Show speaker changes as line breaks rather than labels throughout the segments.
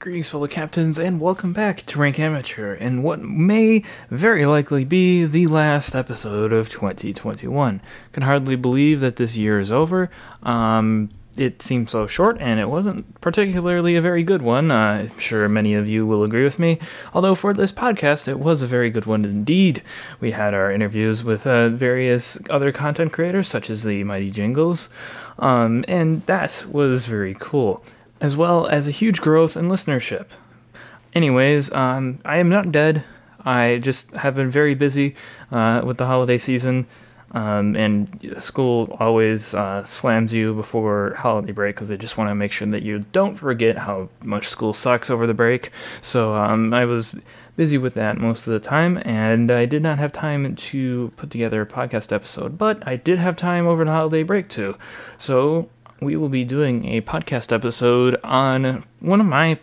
Greetings, fellow captains, and welcome back to Rank Amateur in what may very likely be the last episode of 2021. Can hardly believe that this year is over. Um, it seemed so short, and it wasn't particularly a very good one. Uh, I'm sure many of you will agree with me. Although for this podcast, it was a very good one indeed. We had our interviews with uh, various other content creators, such as the Mighty Jingles, um, and that was very cool as well as a huge growth in listenership. Anyways, um, I am not dead. I just have been very busy uh, with the holiday season, um, and school always uh, slams you before holiday break because they just want to make sure that you don't forget how much school sucks over the break. So um, I was busy with that most of the time, and I did not have time to put together a podcast episode, but I did have time over the holiday break too. So we will be doing a podcast episode on one of my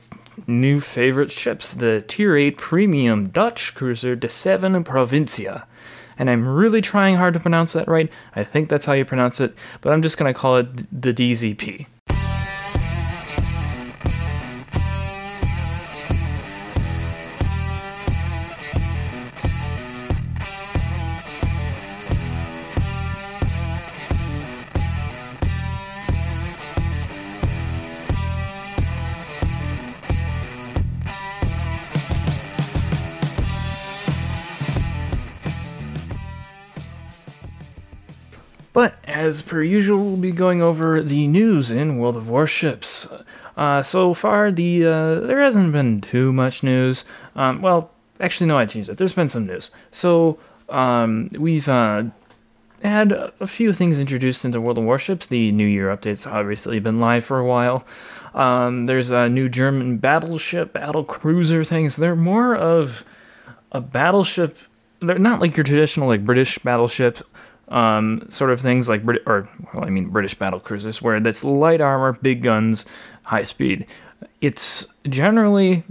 new favorite ships, the Tier 8 Premium Dutch Cruiser de Seven Provincia. And I'm really trying hard to pronounce that right. I think that's how you pronounce it, but I'm just going to call it the DZP. But as per usual, we'll be going over the news in World of Warships. Uh, so far, the uh, there hasn't been too much news. Um, well, actually, no, I changed it. There's been some news. So um, we've uh, had a few things introduced into World of Warships. The New Year updates obviously been live for a while. Um, there's a new German battleship, battle cruiser things. They're more of a battleship. They're not like your traditional like British battleship um, sort of things like Brit- or well, I mean British battle cruisers, where that's light armor, big guns, high speed. It's generally,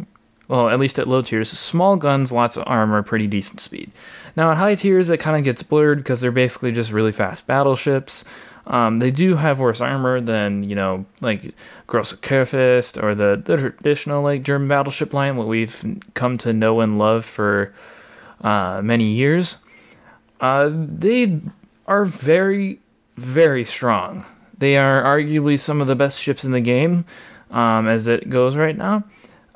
well, at least at low tiers, small guns, lots of armor, pretty decent speed. Now at high tiers, it kind of gets blurred because they're basically just really fast battleships. Um, they do have worse armor than you know, like Grosse Kurfürst or the, the traditional like German battleship line, what we've come to know and love for uh, many years. Uh, they are very, very strong. They are arguably some of the best ships in the game um, as it goes right now.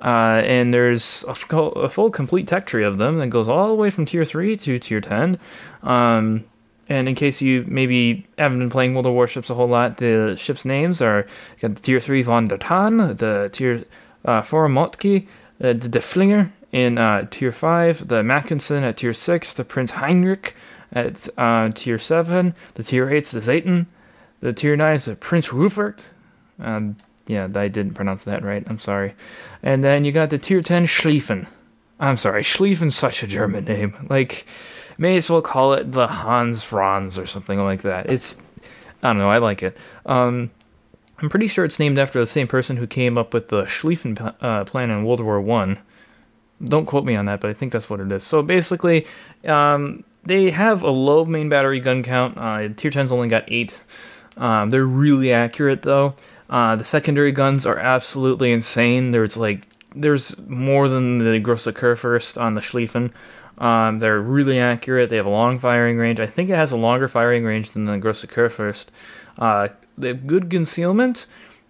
Uh, and there's a full, complete tech tree of them that goes all the way from tier 3 to tier 10. Um, and in case you maybe haven't been playing World of Warships a whole lot, the ships' names are got the tier 3 Von der Tann, the tier uh, 4 Moltke, uh, the Derfflinger in uh, tier 5, the Mackensen at tier 6, the Prince Heinrich at uh, tier 7. The tier 8's the Zieten. The tier 9 is the Prince Rupert. Um, yeah, I didn't pronounce that right. I'm sorry. And then you got the tier 10 Schlieffen. I'm sorry, Schlieffen's such a German name. Like, may as well call it the Hans Franz or something like that. It's, I don't know, I like it. Um, I'm pretty sure it's named after the same person who came up with the Schlieffen uh, plan in World War One. Don't quote me on that, but I think that's what it is. So basically, um, they have a low main battery gun count. Uh, tier 10's only got eight. Um, they're really accurate though. Uh, the secondary guns are absolutely insane. There's like there's more than the Grosse Kurfürst on the Schlieffen. Um, they're really accurate. They have a long firing range. I think it has a longer firing range than the Grosse Kurfürst. Uh, they have good concealment.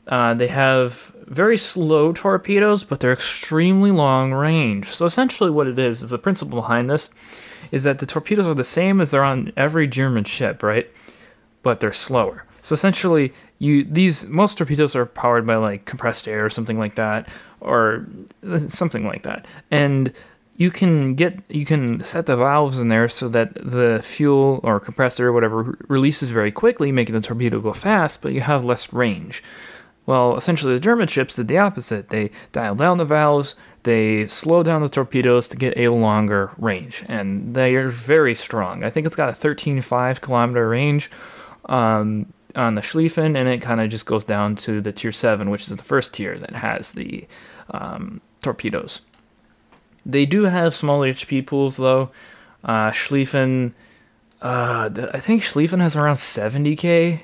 Uh, they have very slow torpedoes, but they're extremely long range. So essentially, what it is is the principle behind this is that the torpedoes are the same as they're on every German ship, right? But they're slower. So essentially, you these most torpedoes are powered by like compressed air or something like that, or something like that, and you can get you can set the valves in there so that the fuel or compressor or whatever releases very quickly, making the torpedo go fast, but you have less range. Well, essentially, the German ships did the opposite. They dialed down the valves, they slow down the torpedoes to get a longer range, and they are very strong. I think it's got a 13.5 kilometer range um, on the Schlieffen, and it kind of just goes down to the tier 7, which is the first tier that has the um, torpedoes. They do have small HP pools, though. Uh, Schlieffen, uh, I think Schlieffen has around 70k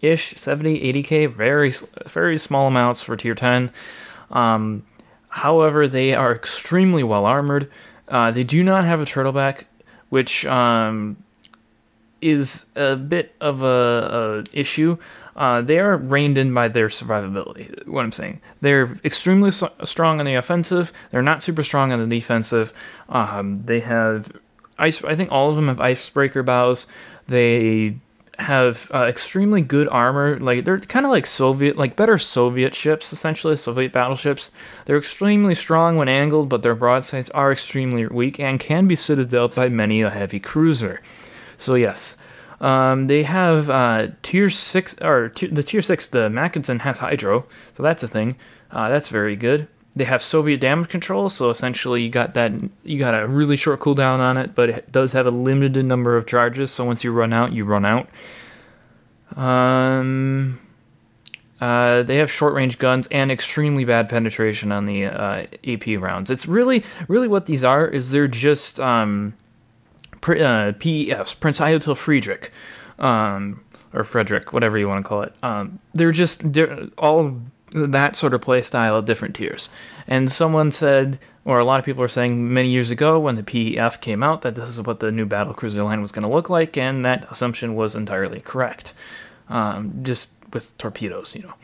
ish, 70, 80k, very, very small amounts for tier 10. Um, However, they are extremely well armored. Uh, they do not have a turtleback, which um, is a bit of a, a issue. Uh, they are reined in by their survivability. What I'm saying, they're extremely strong on the offensive. They're not super strong on the defensive. Um, they have ice. I think all of them have icebreaker bows. They have uh, extremely good armor. Like they're kind of like Soviet, like better Soviet ships, essentially Soviet battleships. They're extremely strong when angled, but their broadsides are extremely weak and can be citadeled by many a heavy cruiser. So yes, um, they have uh, tier six or the tier six. The Mackensen has hydro, so that's a thing. Uh, that's very good. They have Soviet damage control, so essentially you got that you got a really short cooldown on it, but it does have a limited number of charges. So once you run out, you run out. Um, uh, they have short range guns and extremely bad penetration on the uh, AP rounds. It's really, really what these are is they're just um, Pr- uh, PEFs, Prince Eitel Friedrich, um, or Frederick, whatever you want to call it. Um, they're just they're all that sort of play style at different tiers. And someone said, or a lot of people are saying many years ago when the PEF came out, that this is what the new battle cruiser line was going to look like, and that assumption was entirely correct. Um, just with torpedoes, you know.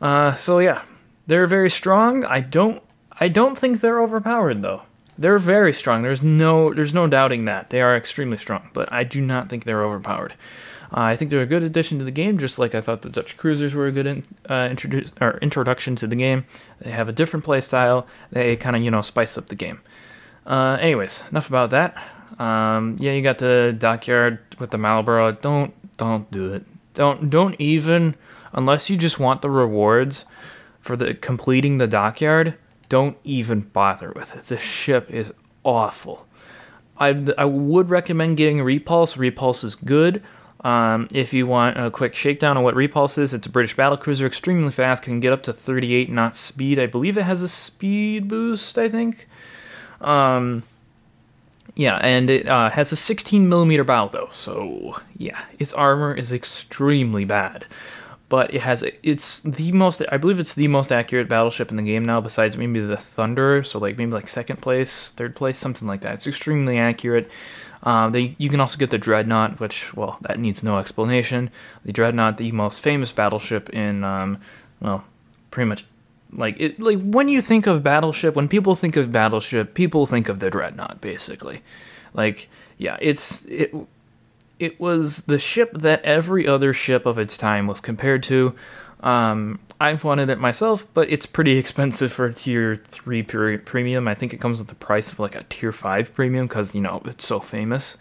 Uh, so yeah, they're very strong. I don't, I don't think they're overpowered though. They're very strong. There's no there's no doubting that. They are extremely strong, but I do not think they're overpowered. I think they're a good addition to the game, just like I thought the Dutch cruisers were a good in, uh, introduce or introduction to the game. They have a different play style. They kind of you know spice up the game. Uh, anyways, enough about that. Um, yeah, you got the dockyard with the Marlborough. Don't don't do it. Don't don't even unless you just want the rewards for the completing the dockyard don't even bother with it. The ship is awful. I, I would recommend getting Repulse. Repulse is good. Um, if you want a quick shakedown on what Repulse is, it's a British battlecruiser, extremely fast, can get up to 38 knot speed. I believe it has a speed boost, I think. Um, yeah, and it uh, has a 16 millimeter bow, though, so yeah, its armor is extremely bad but it has it's the most I believe it's the most accurate battleship in the game now besides maybe the Thunder so like maybe like second place third place something like that it's extremely accurate uh, they you can also get the Dreadnought which well that needs no explanation the Dreadnought the most famous battleship in um, well pretty much like it like when you think of battleship when people think of battleship people think of the Dreadnought basically like yeah it's it it was the ship that every other ship of its time was compared to. Um, I've wanted it myself, but it's pretty expensive for a tier three premium. I think it comes with the price of like a tier five premium because you know it's so famous.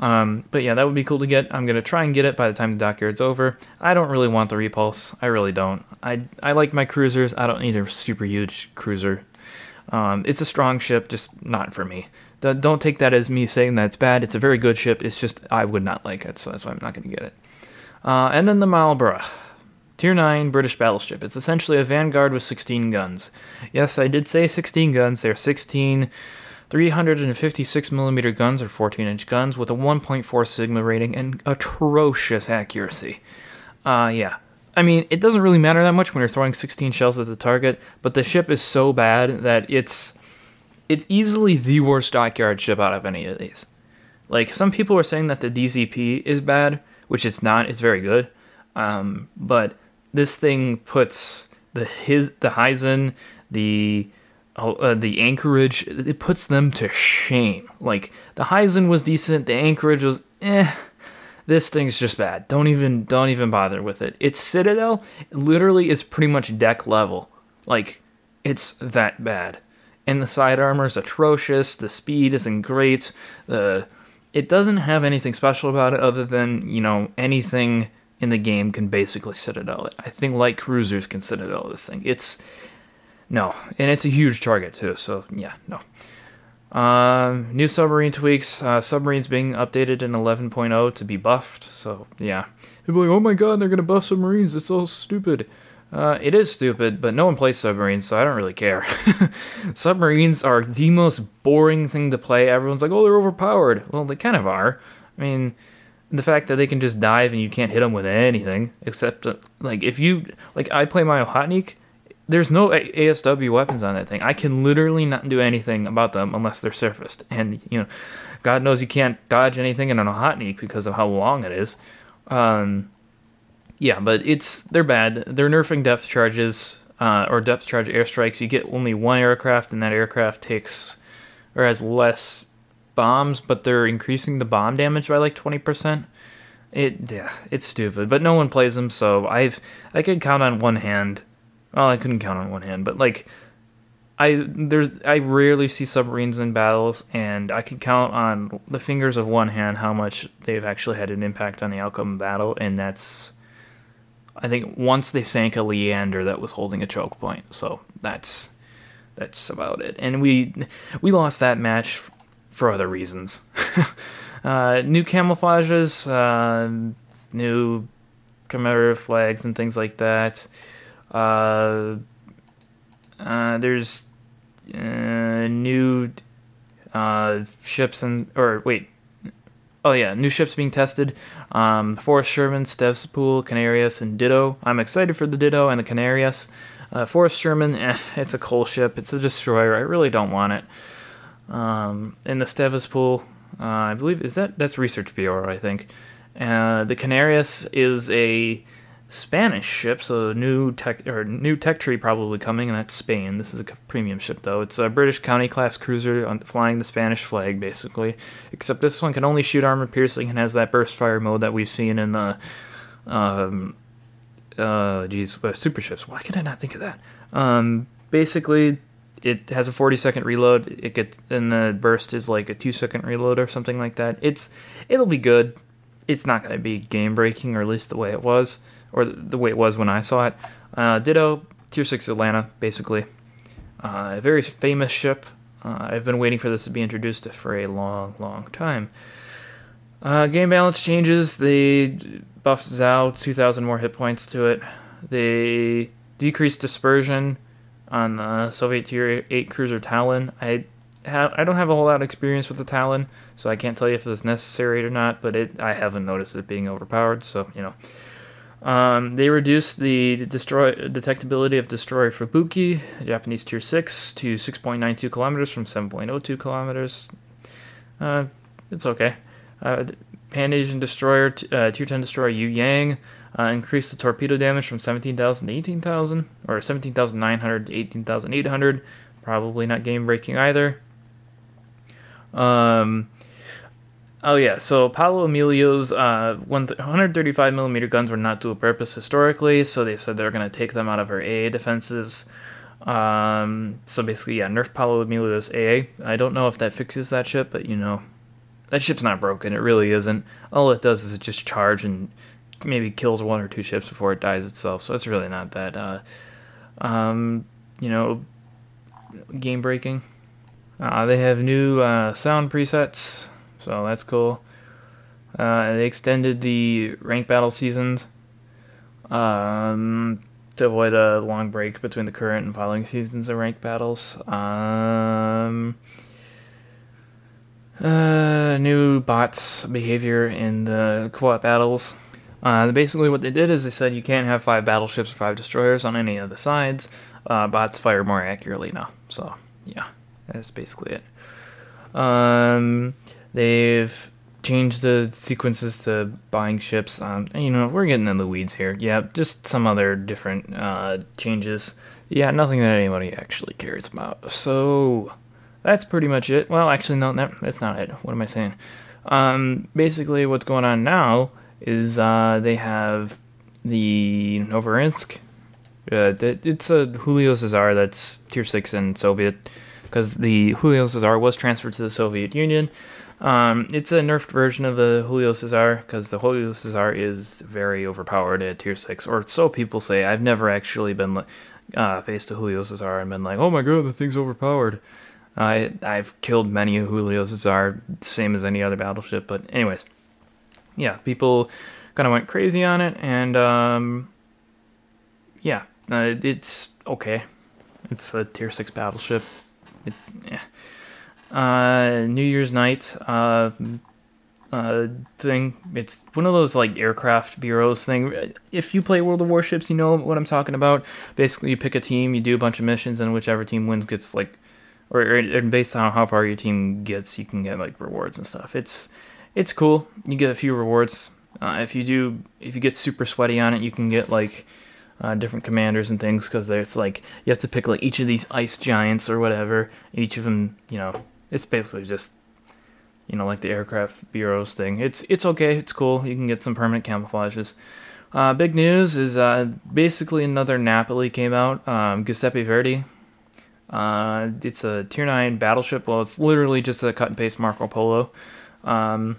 Um, but yeah, that would be cool to get. I'm gonna try and get it by the time the dockyard's over. I don't really want the repulse. I really don't. I I like my cruisers. I don't need a super huge cruiser. Um, it's a strong ship, just not for me don't take that as me saying that it's bad. It's a very good ship. It's just I would not like it, so that's why I'm not to get it. Uh, and then the Marlborough. Tier 9 British battleship. It's essentially a Vanguard with 16 guns. Yes, I did say 16 guns. They're 16 356mm guns or 14 inch guns with a 1.4 Sigma rating and atrocious accuracy. Uh, yeah. I mean, it doesn't really matter that much when you're throwing 16 shells at the target, but the ship is so bad that it's it's easily the worst dockyard ship out of any of these. Like some people are saying that the DZP is bad, which it's not. It's very good, um, but this thing puts the his the Hizen, the uh, the Anchorage, it puts them to shame. Like the Hizen was decent, the Anchorage was eh. This thing's just bad. Don't even don't even bother with it. Its Citadel literally is pretty much deck level. Like it's that bad and the side armor is atrocious. The speed isn't great. The it doesn't have anything special about it other than you know anything in the game can basically citadel it. I think light cruisers can citadel this thing. It's no, and it's a huge target too. So yeah, no. Uh, new submarine tweaks. Uh, submarines being updated in 11.0 to be buffed. So yeah, people are like, oh my god, they're gonna buff submarines. It's so stupid. Uh, it is stupid, but no one plays submarines, so I don't really care. submarines are the most boring thing to play. Everyone's like, oh, they're overpowered. Well, they kind of are. I mean, the fact that they can just dive and you can't hit them with anything, except, uh, like, if you, like, I play my Okhotnik, there's no ASW weapons on that thing. I can literally not do anything about them unless they're surfaced. And you know, God knows you can't dodge anything in a hotnik because of how long it is. Um, yeah, but it's they're bad. They're nerfing depth charges uh, or depth charge airstrikes. You get only one aircraft, and that aircraft takes or has less bombs, but they're increasing the bomb damage by like twenty percent. It yeah, it's stupid, but no one plays them, so I've I can count on one hand. Well, I couldn't count on one hand, but like I there's I rarely see submarines in battles, and I can count on the fingers of one hand how much they've actually had an impact on the outcome of battle, and that's I think once they sank a Leander that was holding a choke point, so that's that's about it. And we we lost that match for other reasons. uh, new camouflages, uh, new commemorative flags, and things like that. Uh, uh, there's uh, new uh, ships and or wait, oh yeah, new ships being tested. Um, Forrest Sherman, Sevastopol, Canarias, and Ditto. I'm excited for the Ditto and the Canarias. Uh, Forrest Sherman, eh, it's a coal ship. It's a destroyer. I really don't want it. Um, and the Sevastopol, uh, I believe is that that's Research Bureau, I think. Uh, the Canarias is a Spanish ship, so new tech or new tech tree probably coming, and that's Spain. This is a premium ship though. It's a British County class cruiser on, flying the Spanish flag basically. Except this one can only shoot armor piercing and has that burst fire mode that we've seen in the um uh geez uh, super ships. Why can I not think of that? Um, basically, it has a 40 second reload. It gets and the burst is like a two second reload or something like that. It's it'll be good. It's not going to be game breaking, or at least the way it was or the way it was when I saw it. Uh, Ditto, Tier 6 Atlanta, basically. Uh, a very famous ship. Uh, I've been waiting for this to be introduced for a long, long time. Uh, game balance changes. They buffed Zao, 2,000 more hit points to it. They decreased dispersion on the Soviet Tier 8 cruiser Tallinn. I have I don't have a whole lot of experience with the Tallinn, so I can't tell you if it's necessary or not. But it I haven't noticed it being overpowered, so you know. Um, they reduced the destroy detectability of destroyer Fubuki, Japanese Tier 6, to 6.92 kilometers from 7.02 kilometers. Uh, it's okay. Uh, Pan Asian destroyer, t- uh, Tier 10 destroyer Yu Yang, uh, increased the torpedo damage from 17,000 to 18,000, or 17,900 to 18,800. Probably not game breaking either. Um, Oh yeah, so Paolo Emilio's uh, 135 millimeter guns were not dual purpose historically, so they said they're going to take them out of her AA defenses. Um, so basically, yeah, nerf Paolo Emilio's AA. I don't know if that fixes that ship, but you know, that ship's not broken. It really isn't. All it does is it just charge and maybe kills one or two ships before it dies itself. So it's really not that, uh, um, you know, game breaking. Uh, they have new uh, sound presets so that's cool. Uh, they extended the rank battle seasons um, to avoid a long break between the current and following seasons of rank battles. Um, uh, new bots behavior in the co-op battles. Uh, basically, what they did is they said you can't have five battleships or five destroyers on any of the sides. Uh, bots fire more accurately now. So yeah, that's basically it. Um, They've changed the sequences to buying ships. Um, you know, we're getting in the weeds here. Yeah, just some other different uh, changes. Yeah, nothing that anybody actually cares about. So that's pretty much it. Well, actually, no, that, that's not it. What am I saying? Um, basically, what's going on now is uh, they have the Novorossiysk. Uh, it's a Julio Cesar that's tier six in Soviet, because the Julio Cesar was transferred to the Soviet Union. Um, it's a nerfed version of the Julio Cesar because the Julio Cesar is very overpowered at tier six, or so people say. I've never actually been uh, faced a Julio Cesar and been like, "Oh my god, the thing's overpowered." I I've killed many Julio Cesar, same as any other battleship. But anyways, yeah, people kind of went crazy on it, and um, yeah, uh, it's okay. It's a tier six battleship. It, yeah. Uh, New Year's night, uh, uh, thing. It's one of those like aircraft bureaus thing. If you play World of Warships, you know what I'm talking about. Basically, you pick a team, you do a bunch of missions, and whichever team wins gets like, or, or based on how far your team gets, you can get like rewards and stuff. It's it's cool. You get a few rewards. Uh, if you do, if you get super sweaty on it, you can get like uh, different commanders and things because there's like you have to pick like each of these ice giants or whatever. Each of them, you know, it's basically just you know like the aircraft bureaus thing. It's it's okay. It's cool. You can get some permanent camouflages. Uh, big news is uh, basically another Napoli came out. Um, Giuseppe Verdi. Uh, it's a tier nine battleship. Well, it's literally just a cut and paste Marco Polo. Um,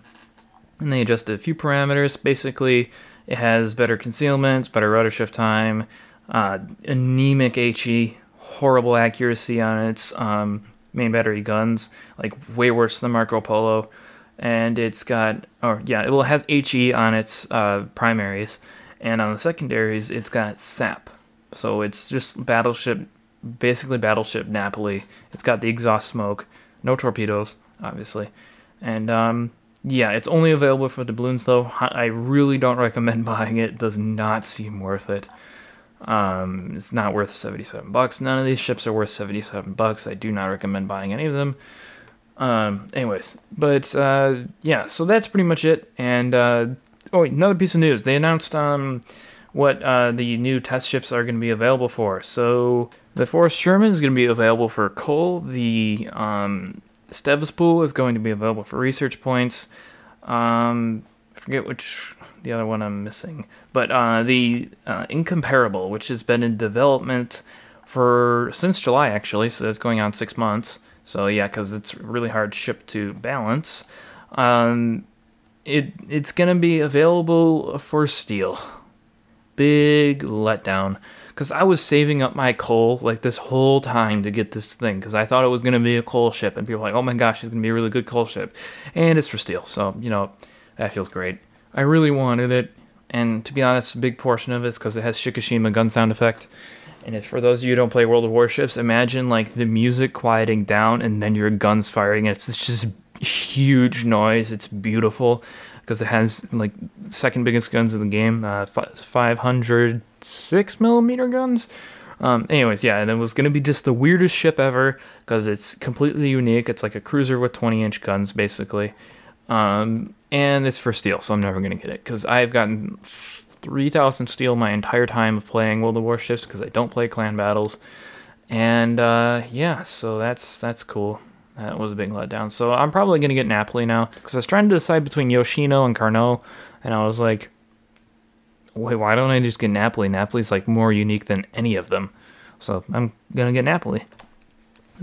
and they adjusted a few parameters. Basically, it has better concealment, better rudder shift time, uh, anemic HE, horrible accuracy on its um, main battery guns, like way worse than Marco Polo. And it's got, or yeah, well, it has HE on its uh, primaries, and on the secondaries, it's got SAP. So it's just battleship, basically battleship Napoli. It's got the exhaust smoke, no torpedoes, obviously, and um, yeah, it's only available for the balloons though. I really don't recommend buying it. it does not seem worth it. Um, it's not worth 77 bucks. None of these ships are worth 77 bucks. I do not recommend buying any of them. Um, anyways, but uh, yeah, so that's pretty much it. And uh, oh, another piece of news: they announced um, what uh, the new test ships are going to be available for. So the Forrest Sherman is going to be available for coal. The um, Sevastopol is going to be available for research points. Um, forget which the other one I'm missing, but uh, the uh, Incomparable, which has been in development for since July actually, so that's going on six months. So yeah, because it's really hard ship to balance. Um, it it's gonna be available for steel. Big letdown because I was saving up my coal like this whole time to get this thing because I thought it was going to be a coal ship, and people were like, "Oh my gosh, it's going to be a really good coal ship," and it's for steel, so you know that feels great. I really wanted it, and to be honest, a big portion of it is because it has Shikishima gun sound effect. And if for those of you who don't play World of Warships, imagine like the music quieting down and then your guns firing. It's just huge noise. It's beautiful because it has like second biggest guns in the game, uh, 506 millimeter guns. Um, anyways, yeah, and it was gonna be just the weirdest ship ever because it's completely unique. It's like a cruiser with 20 inch guns, basically, um, and it's for steel, so I'm never gonna get it because I've gotten 3,000 steel my entire time of playing World of Warships because I don't play clan battles, and uh, yeah, so that's that's cool. That was a big letdown. So I'm probably going to get Napoli now because I was trying to decide between Yoshino and Carnot, and I was like, wait, why don't I just get Napoli? Napoli's like more unique than any of them. So I'm going to get Napoli.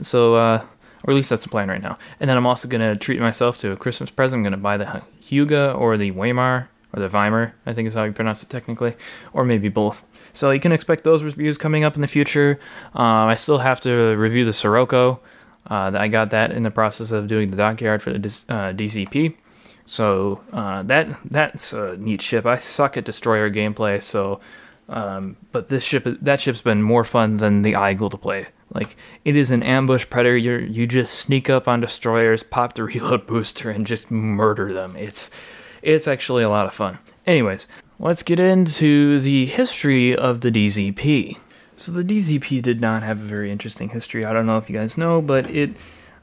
So, uh, or at least that's the plan right now. And then I'm also going to treat myself to a Christmas present. I'm going to buy the Hyuga or the Weimar or the Weimar, I think is how you pronounce it technically, or maybe both. So you can expect those reviews coming up in the future. Uh, I still have to review the Sirocco. Uh, I got that in the process of doing the dockyard for the uh, DZP. So uh, that that's a neat ship. I suck at destroyer gameplay, so um, but this ship that ship's been more fun than the Eagle to play. Like it is an ambush predator. You you just sneak up on destroyers, pop the reload booster, and just murder them. It's it's actually a lot of fun. Anyways, let's get into the history of the DZP. So the DZP did not have a very interesting history. I don't know if you guys know, but it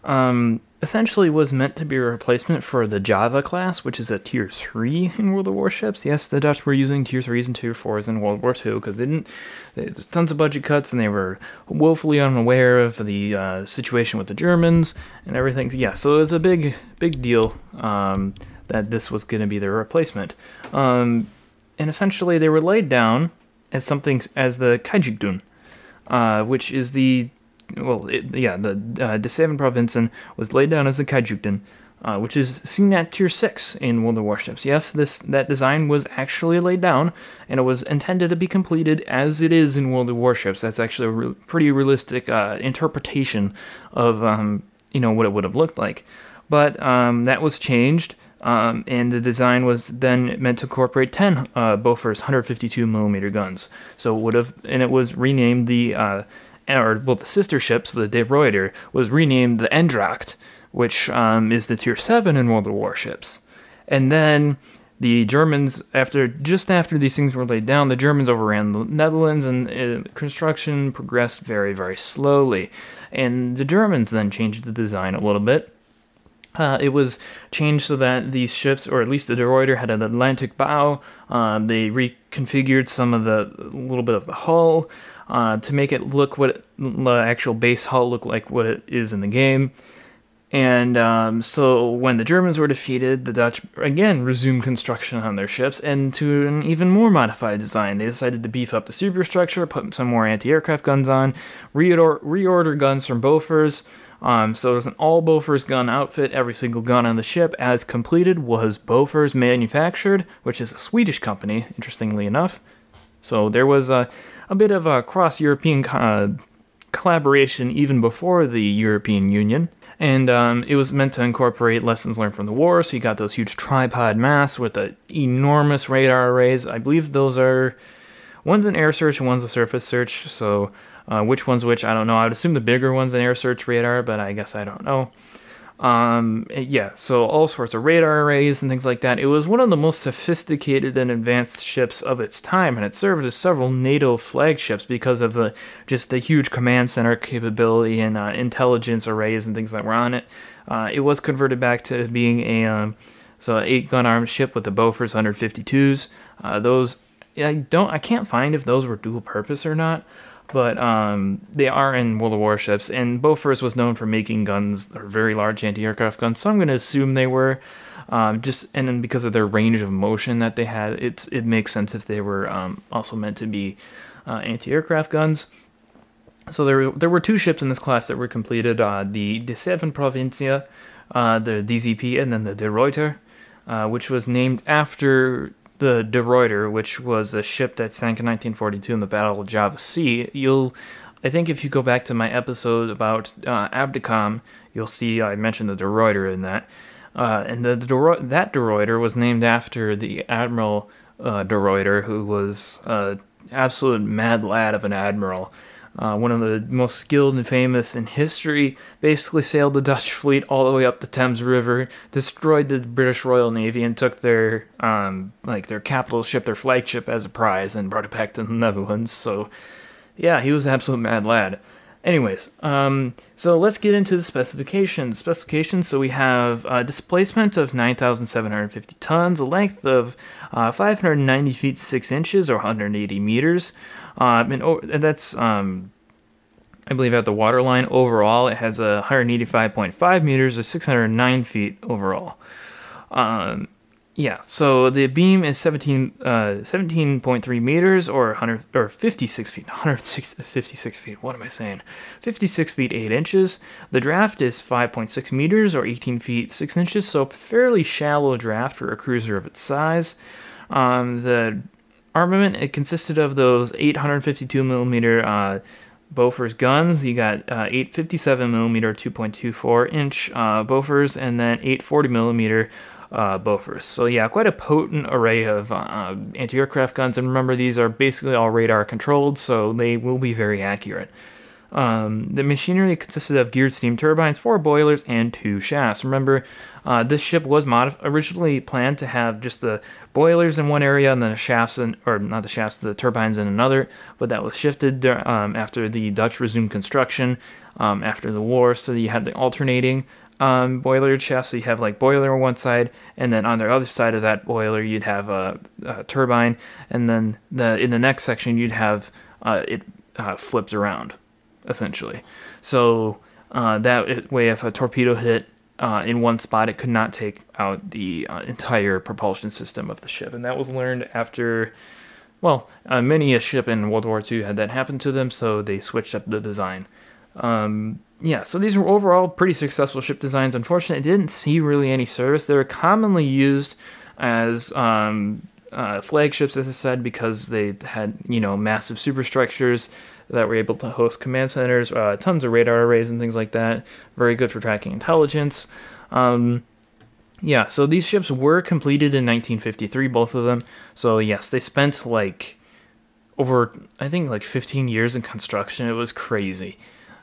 um, essentially was meant to be a replacement for the Java class, which is a tier 3 in World of Warships. Yes, the Dutch were using tier 3s and tier 4s in World War II because they didn't. There's tons of budget cuts and they were woefully unaware of the uh, situation with the Germans and everything. Yeah, so it was a big, big deal um, that this was going to be their replacement. Um, and essentially, they were laid down as something as the Kijkduin, uh, which is the well, it, yeah, the uh, De Seven Provincen was laid down as the Kijkduin, uh, which is seen at tier six in World of Warships. Yes, this that design was actually laid down, and it was intended to be completed as it is in World of Warships. That's actually a re- pretty realistic uh, interpretation of um, you know what it would have looked like, but um, that was changed um, and the design was then meant to incorporate 10 uh, Bofors 152 millimeter guns. So would have, and it was renamed the, uh, or well, the sister ship, so the De Ruyter, was renamed the Eendracht, which um, is the Tier 7 in World of Warships. And then the Germans, after just after these things were laid down, the Germans overran the Netherlands, and uh, construction progressed very, very slowly. And the Germans then changed the design a little bit. Uh, it was changed so that these ships, or at least the De Ruyter, had an Atlantic bow. Uh, they reconfigured some of the, little bit of the hull uh, to make it look what it, the actual base hull look like what it is in the game. And um, so when the Germans were defeated, the Dutch again resumed construction on their ships and to an even more modified design. They decided to beef up the superstructure, put some more anti aircraft guns on, reorder, reorder guns from Bofors. Um, so it was an all Bofors gun outfit. Every single gun on the ship, as completed, was Bofors manufactured, which is a Swedish company, interestingly enough. So there was a, a bit of a cross European uh, collaboration even before the European Union and um, it was meant to incorporate lessons learned from the war. So you got those huge tripod masts with the enormous radar arrays. I believe those are one's an air search and one's a surface search. So uh, which one's which, I don't know. I would assume the bigger one's an air search radar, but I guess I don't know. Um, yeah, so all sorts of radar arrays and things like that. It was one of the most sophisticated and advanced ships of its time, and it served as several NATO flagships because of the just the huge command center capability and uh, intelligence arrays and things that were on it. Uh, it was converted back to being a um, so eight gun armed ship with the Bofors 152s. Uh, those I don't I can't find if those were dual purpose or not but um, they are in World of Warships, and Bofors was known for making guns, or very large anti-aircraft guns. So I'm going to assume they were. Um, just and then because of their range of motion that they had, it's it makes sense if they were um, also meant to be uh, anti-aircraft guns. So there there were two ships in this class that were completed: uh, the De Seven Provincia, uh, the DZP, and then the De Ruyter, uh, which was named after the De Ruyter, which was a ship that sank in 1942 in the Battle of Java Sea, you'll, I think, if you go back to my episode about uh, ABDACOM, you'll see I mentioned the De Ruyter in that. Uh, and the, the that De Ruyter was named after the Admiral uh, De Ruyter, who was an absolute mad lad of an admiral uh, one of the most skilled and famous in history, basically sailed the Dutch fleet all the way up the Thames River, destroyed the British Royal Navy, and took their um, like their capital ship, their flagship, as a prize, and brought it back to the Netherlands. So, yeah, he was an absolute mad lad. Anyways, um, so let's get into the specifications. Specifications. So we have a displacement of 9,750 tons, a length of uh, 590 feet 6 inches or 180 meters. Um, and, and that's um, I believe at the waterline overall, it has a 185.5 meters or 609 feet overall. Um, yeah, so the beam is 17 uh, 17.3 meters or 100 or 56 feet, 156 feet. What am I saying? 56 feet 8 inches. The draft is 5.6 meters or 18 feet 6 inches, so fairly shallow draft for a cruiser of its size. Um, the armament it consisted of those 852 millimeter uh, Bofors guns. You got uh, 857 millimeter 2.24 inch uh, Bofors, and then 840 millimeter uh, Bofors. So yeah, quite a potent array of uh, anti-aircraft guns. And remember, these are basically all radar controlled, so they will be very accurate. Um, the machinery consisted of geared steam turbines, four boilers, and two shafts. Remember, uh, this ship was modif- originally planned to have just the boilers in one area and then the shafts, in, or not the shafts, the turbines in another, but that was shifted um, after the Dutch resumed construction um, after the war. So you had the alternating um, boiler shafts. So you have like boiler on one side, and then on the other side of that boiler, you'd have a, a turbine, and then the in the next section, you'd have uh, it uh, flipped around essentially. So uh, that way, if a torpedo hit uh, in one spot, it could not take out the uh, entire propulsion system of the ship. And that was learned after, well, uh, many a ship in World War II had that happen to them, so they switched up the design. Um, yeah, so these were overall pretty successful ship designs. Unfortunately, It didn't see really any service. They were commonly used as um, uh, flagships, as I said, because they had you know massive superstructures that were able to host command centers, uh, tons of radar arrays and things like that. Very good for tracking intelligence. Um, yeah, so these ships were completed in 1953, both of them. So yes, they spent like over I think like 15 years in construction. It was crazy.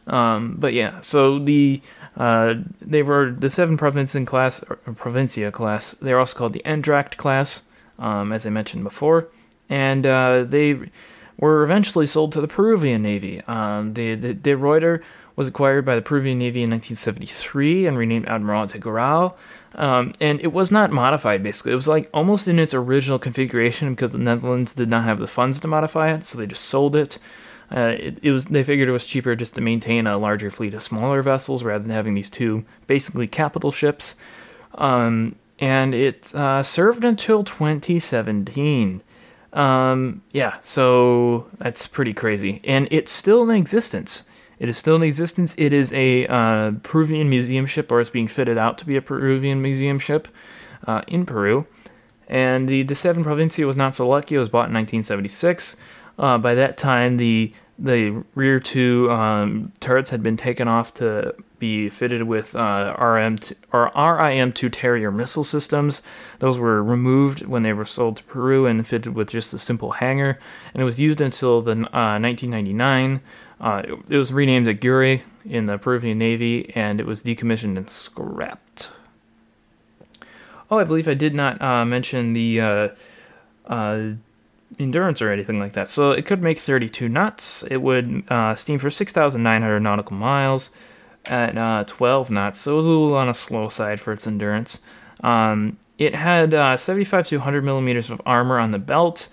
Um, but yeah, so the Uh, they were the seven Provincian class, Provincia class. They are also called the Eendracht class, um, as I mentioned before, and uh, they were eventually sold to the Peruvian Navy. Um, the, the De Ruyter was acquired by the Peruvian Navy in 1973 and renamed Almirante Grau. Um, and it was not modified basically. It was like almost in its original configuration because the Netherlands did not have the funds to modify it, so they just sold it. Uh, it, it, was they figured it was cheaper just to maintain a larger fleet of smaller vessels rather than having these two basically capital ships. Um, and it uh, served until 2017. Um, yeah, so that's pretty crazy, and it's still in existence. It is still in existence. It is a uh, Peruvian museum ship, or it's being fitted out to be a Peruvian museum ship uh, in Peru. And the De Seven Provincia was not so lucky. It was bought in 1976. Uh, by that time, the the rear two um, turrets had been taken off to be fitted with uh, RM or RIM-2 Terrier missile systems. Those were removed when they were sold to Peru and fitted with just a simple hangar, and it was used until the uh, 1999. Uh, it, was renamed Aguirre in the Peruvian Navy, and it was decommissioned and scrapped. Oh, I believe I did not uh, mention the uh, uh, endurance or anything like that. So it could make 32 knots. It would uh, steam for 6,900 nautical miles at uh, 12 knots, so it was a little on a slow side for its endurance. Um, it had uh, 75 to 100 millimeters of armor on the belt,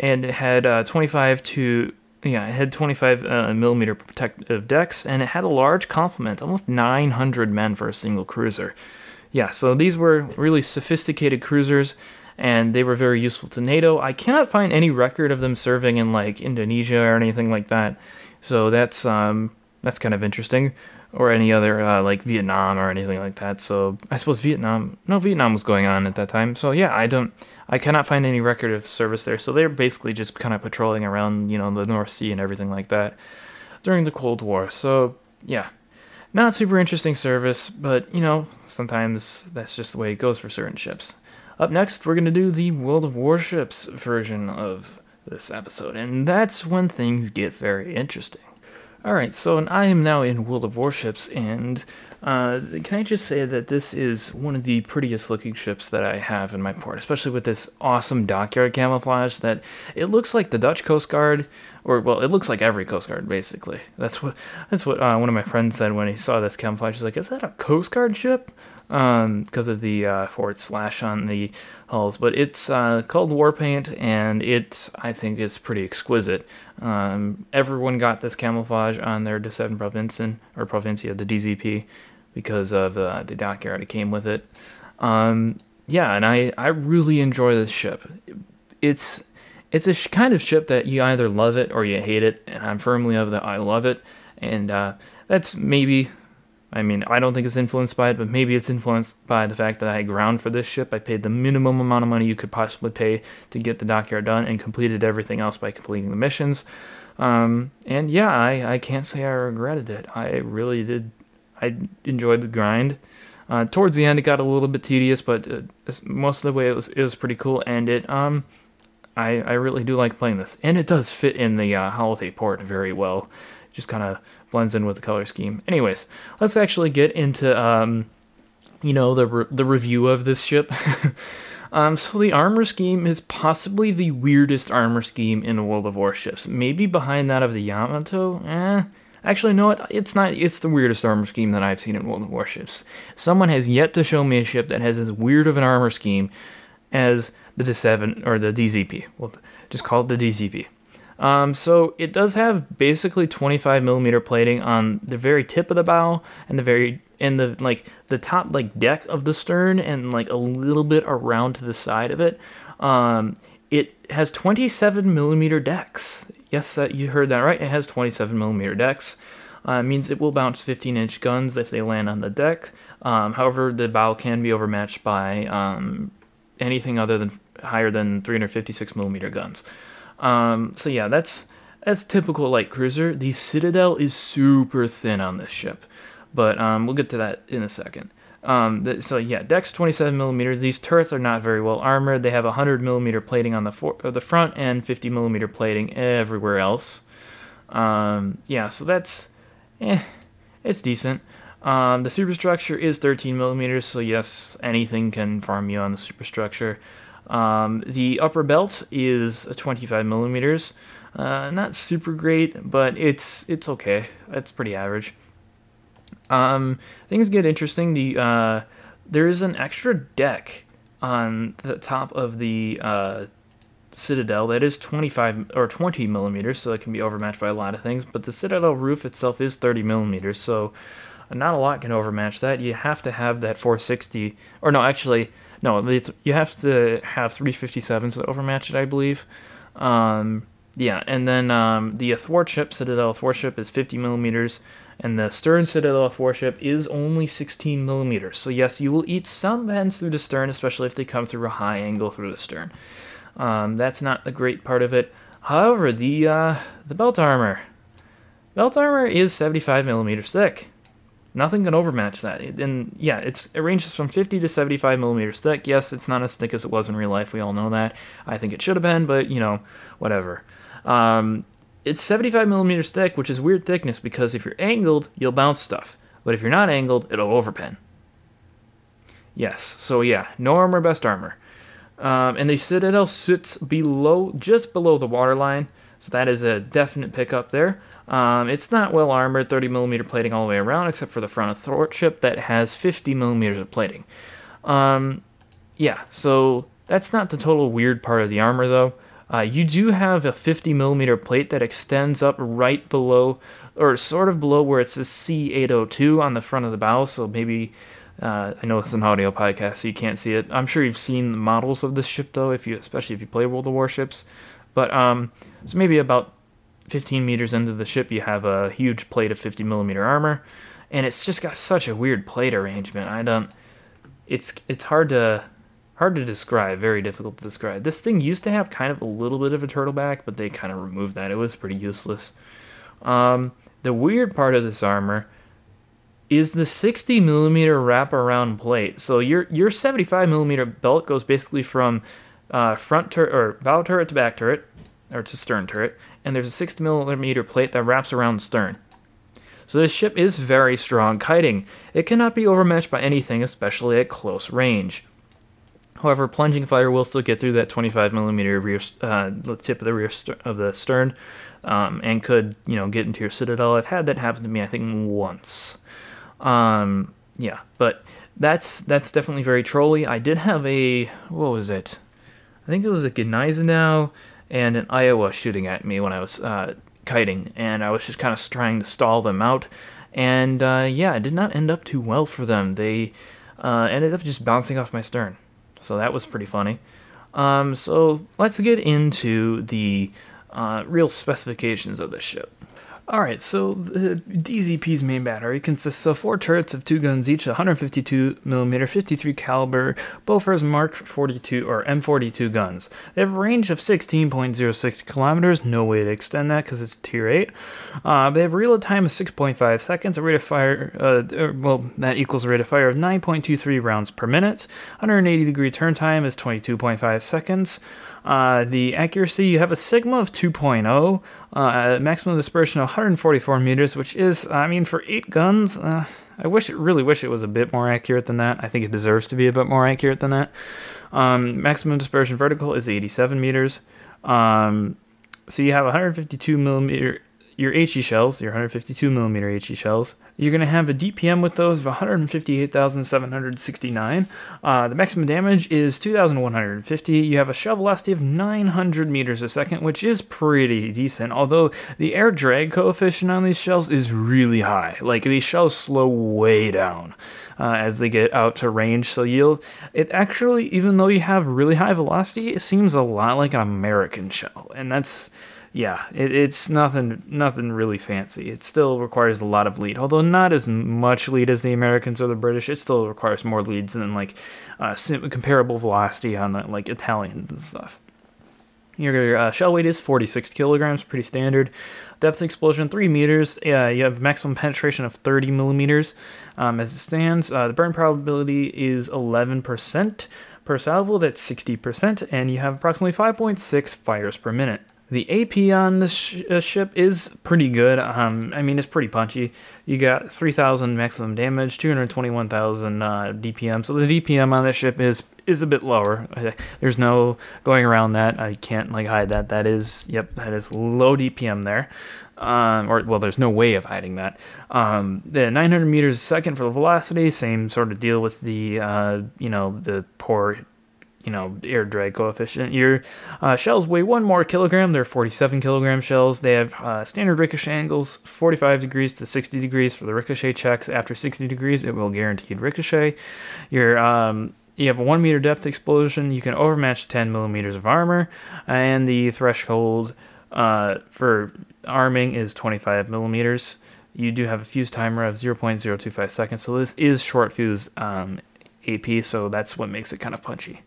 and it had uh, 25 to yeah, it had 25 uh, millimeter protective decks, and it had a large complement, almost 900 men for a single cruiser. Yeah, so these were really sophisticated cruisers and they were very useful to NATO. I cannot find any record of them serving in like Indonesia or anything like that. So that's um that's kind of interesting or any other uh, like Vietnam or anything like that. So I suppose Vietnam no Vietnam was going on at that time. So yeah, I don't I cannot find any record of service there. So they're basically just kind of patrolling around, you know, the North Sea and everything like that during the Cold War. So yeah, not super interesting service, but you know, sometimes that's just the way it goes for certain ships. Up next, we're to do the World of Warships version of this episode, and that's when things get very interesting. Alright, so I am now in World of Warships, and uh, can I just say that this is one of the prettiest looking ships that I have in my port, especially with this awesome dockyard camouflage that it looks like the Dutch Coast Guard, or well, it looks like every Coast Guard basically. That's what that's what uh, one of my friends said when he saw this camouflage. He's like, "Is that a Coast Guard ship?" Because um, of the uh, forward slash on the hulls. But it's uh, called Warpaint, and it I think is pretty exquisite. Um, everyone got this camouflage on their De Seven Provincian or Provincia, the DZP, because of uh, the dockyard it came with it. Um, yeah, and I I really enjoy this ship. It's it's a sh- kind of ship that you either love it or you hate it, and I'm firmly of the I love it, and uh, that's maybe I mean, I don't think it's influenced by it, but maybe it's influenced by the fact that I ground for this ship. I paid the minimum amount of money you could possibly pay to get the dockyard done and completed everything else by completing the missions. Um, and yeah, I, I can't say I regretted it. I really did. I enjoyed the grind. Uh, towards the end, it got a little bit tedious, but uh, most of the way it was it was pretty cool. And it um, I I really do like playing this, and it does fit in the uh, holotape port very well. Just kind of blends in with the color scheme. Anyways, let's actually get into um, you know the re- the review of this ship. um, so the armor scheme is possibly the weirdest armor scheme in the World of Warships. Maybe behind that of the Yamato. Eh. Actually, no, it's not. It's the weirdest armor scheme that I've seen in World of Warships. Someone has yet to show me a ship that has as weird of an armor scheme as the D7 or the DZP. Well, just call it the DZP. Um, so it does have basically 25 millimeter plating on the very tip of the bow and the very in the like the top like deck of the stern and like a little bit around to the side of it. Um, it has 27 millimeter decks. Yes, uh, you heard that right. It has 27 millimeter decks. Uh, means it will bounce 15 inch guns if they land on the deck. Um, however, the bow can be overmatched by um, anything other than higher than 356 millimeter guns. Um, so yeah, that's that's typical light cruiser. The Citadel is super thin on this ship, but um, we'll get to that in a second. Um, the, so yeah, decks 27 millimeters. These turrets are not very well armored. They have 100 millimeter plating on the for- the front and 50 millimeter plating everywhere else. Um, yeah, so that's eh, it's decent. Um, the superstructure is 13 millimeters, so yes, anything can farm you on the superstructure. Um, the upper belt is 25 millimeters. Uh, not super great, but it's it's okay. It's pretty average. Um, things get interesting. The uh, there is an extra deck on the top of the uh, Citadel that is 25 or 20 millimeters, so it can be overmatched by a lot of things. But the Citadel roof itself is 30 millimeters, so not a lot can overmatch that. You have to have that 460, or no, actually, no, you have to have 357s to overmatch it, I believe. Um, yeah, and then um, the athwartship, Citadel athwartship, is 50 millimeters, and the stern Citadel athwartship is only 16 millimeters. So yes, you will eat some bends through the stern, especially if they come through a high angle through the stern. Um, that's not the great part of it. However, the uh, the belt armor, belt armor is 75 millimeters thick. Nothing can overmatch that. And yeah, it's it ranges from 50 to 75 millimeters thick. Yes, it's not as thick as it was in real life. We all know that. I think it should have been, but you know, whatever. Um, it's 75 millimeters thick, which is weird thickness because if you're angled, you'll bounce stuff. But if you're not angled, it'll overpen. Yes, so yeah, no armor, best armor. Um, and the Citadel sits below, just below the waterline, so that is a definite pickup there. Um, it's not well armored, 30 millimeter plating all the way around, except for the front of athwartship that has 50 millimeters of plating. Um, yeah, so that's not the total weird part of the armor though. Uh, you do have a 50 millimeter plate that extends up right below, or sort of below where it says C802 on the front of the bow. So maybe uh, I know it's an audio podcast, so you can't see it. I'm sure you've seen the models of this ship, though, if you, especially if you play World of Warships. But um, so maybe about 15 meters into the ship, you have a huge plate of 50 millimeter armor, and it's just got such a weird plate arrangement. I don't. It's it's hard to hard to describe, very difficult to describe. This thing used to have kind of a little bit of a turtle back, but they kind of removed that. It was pretty useless. Um, the weird part of this armor is the 60 millimeter wraparound plate. So your your 75 millimeter belt goes basically from uh, front turret or bow turret to back turret or to stern turret, and there's a 60 millimeter plate that wraps around the stern. So this ship is very strong kiting. It cannot be overmatched by anything, especially at close range. However, plunging fire will still get through that 25 millimeter rear, uh, the tip of the rear of the stern, um, and could you know get into your citadel. I've had that happen to me, I think, once. Um, yeah, but that's that's definitely very trolly. I did have a what was it? I think it was a Gneisenau and an Iowa shooting at me when I was uh, kiting, and I was just kind of trying to stall them out. And uh, yeah, it did not end up too well for them. They uh, ended up just bouncing off my stern, so that was pretty funny. Um, so let's get into the uh, real specifications of this ship. Alright, so the DZP's main battery consists of four turrets of two guns each, 152mm 53 caliber Bofors Mark 42 or M42 guns. They have a range of 16.06 kilometers, no way to extend that because it's tier 8. Uh, they have a reload time of 6.5 seconds, a rate of fire, uh, er, well, that equals a rate of fire of 9.23 rounds per minute. 180 degree turn time is 22.5 seconds. Uh, the accuracy, you have a sigma of 2.0, uh, maximum dispersion of 144 meters, which is, I mean, for eight guns, uh, I wish, really wish it was a bit more accurate than that. I think it deserves to be a bit more accurate than that. Um, maximum dispersion vertical is 87 meters. Um, so you have 152 millimeter your HE shells, your 152 millimeter HE shells. You're going to have a DPM with those of 158,769. Uh, the maximum damage is 2,150. You have a shell velocity of 900 meters a second, which is pretty decent. Although the air drag coefficient on these shells is really high. Like these shells slow way down. Uh, as they get out to range. So you'll, it actually, even though you have really high velocity, it seems a lot like an American shell, and that's yeah, it, it's nothing nothing really fancy. It still requires a lot of lead, although not as much lead as the Americans or the British. It still requires more leads than like uh, comparable velocity on the, like Italians and stuff. Your uh, shell weight is 46 kilograms, pretty standard. Depth explosion 3 meters. Yeah, you have maximum penetration of 30 millimeters um, as it stands. Uh, the burn probability is 11% per salvo. That's 60%, and you have approximately 5.6 fires per minute. The AP on this sh- uh, ship is pretty good. Um, I mean, it's pretty punchy. You got 3,000 maximum damage, 221,000 uh, DPM. So the DPM on this ship is is a bit lower. There's no going around that. I can't like hide that. That is, yep, that is low DPM there. Um, or well, there's no way of hiding that. Um, the 900 meters a second for the velocity, same sort of deal with the uh, you know the poor you know, air drag coefficient. Your uh, shells weigh one more kilogram. They're 47 kilogram shells. They have uh, standard ricochet angles, 45 degrees to 60 degrees for the ricochet checks. After 60 degrees, it will guaranteed ricochet. Your um, you have a one meter depth explosion. You can overmatch 10 millimeters of armor, and the threshold uh, for arming is 25 millimeters. You do have a fuse timer of 0.025 seconds, so this is short fuse um, AP, so that's what makes it kind of punchy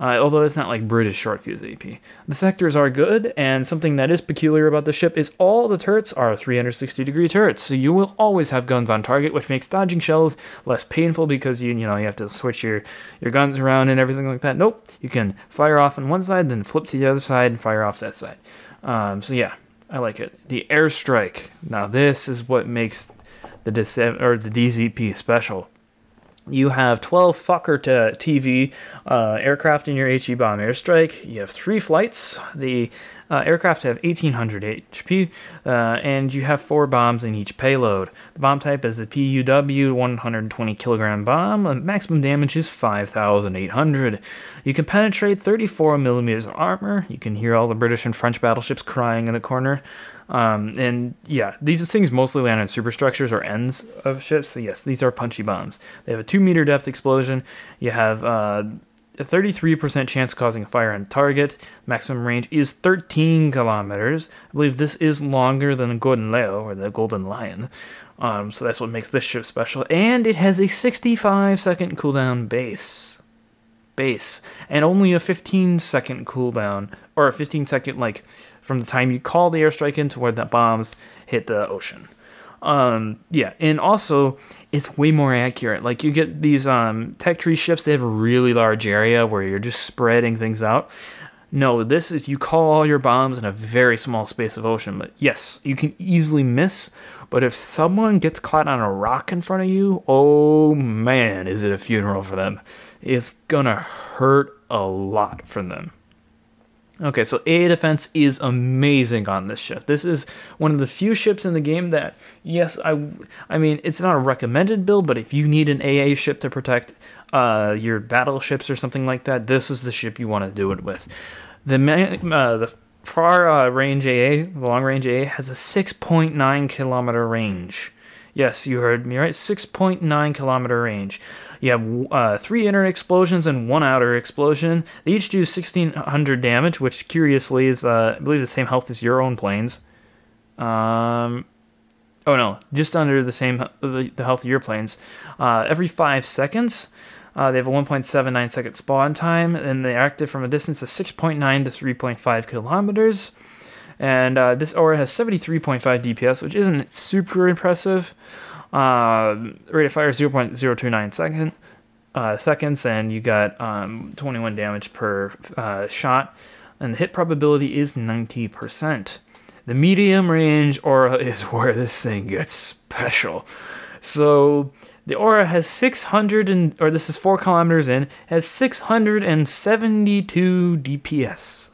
uh, although it's not like British short fuse AP. The sectors are good, and something that is peculiar about the ship is all the turrets are 360 degree turrets, so you will always have guns on target, which makes dodging shells less painful because you you know you have to switch your your guns around and everything like that. Nope, you can fire off on one side, then flip to the other side and fire off that side. Um, so yeah, I like it. The airstrike. Now this is what makes the dis- or the DZP special you have 12 Fokker TV uh, aircraft in your HE bomb airstrike. You have three flights. The uh, aircraft have 1800 HP, uh, and you have four bombs in each payload. The bomb type is a PUW 120 kilogram bomb. maximum damage is 5,800. You can penetrate 34 millimeters of armor. You can hear all the British and French battleships crying in the corner. Um, and yeah, these things mostly land on superstructures or ends of ships. So yes, these are punchy bombs. They have a two meter depth explosion. You have uh, a 33% chance of causing fire on target. Maximum range is 13 kilometers. I believe this is longer than the Golden Leo or the Golden Lion. Um, so that's what makes this ship special. And it has a 65 second cooldown base. Base. And only a 15 second cooldown, or a 15 second, like, from the time you call the airstrike in to where the bombs hit the ocean. Um, yeah, and also it's way more accurate. Like you get these um, tech tree ships, they have a really large area where you're just spreading things out. No, this is you call all your bombs in a very small space of ocean. But yes, you can easily miss. But if someone gets caught on a rock in front of you, oh man, is it a funeral for them? It's gonna hurt a lot for them. Okay, so AA defense is amazing on this ship. This is one of the few ships in the game that, yes, I, I mean, it's not a recommended build, but if you need an AA ship to protect uh, your battleships or something like that, this is the ship you want to do it with. The uh, the far uh, range AA, the long range AA, has a 6.9 kilometer range. Yes, you heard me right. 6.9 kilometer range. You have uh, three inner explosions and one outer explosion. They each do 1600 damage, which curiously is, uh, I believe, the same health as your own planes. Um, oh no, just under the same the, the health of your planes. Uh, every five seconds, uh, they have a 1.79 second spawn time, and they're active from a distance of 6.9 to 3.5 kilometers. And uh, this aura has 73.5 DPS, which isn't super impressive. Uh, rate of fire 0.029 second, uh, seconds, and you got um, 21 damage per uh, shot, and the hit probability is 90%. The medium range aura is where this thing gets special. So the aura has 600 and or this is four kilometers in has 672 DPS.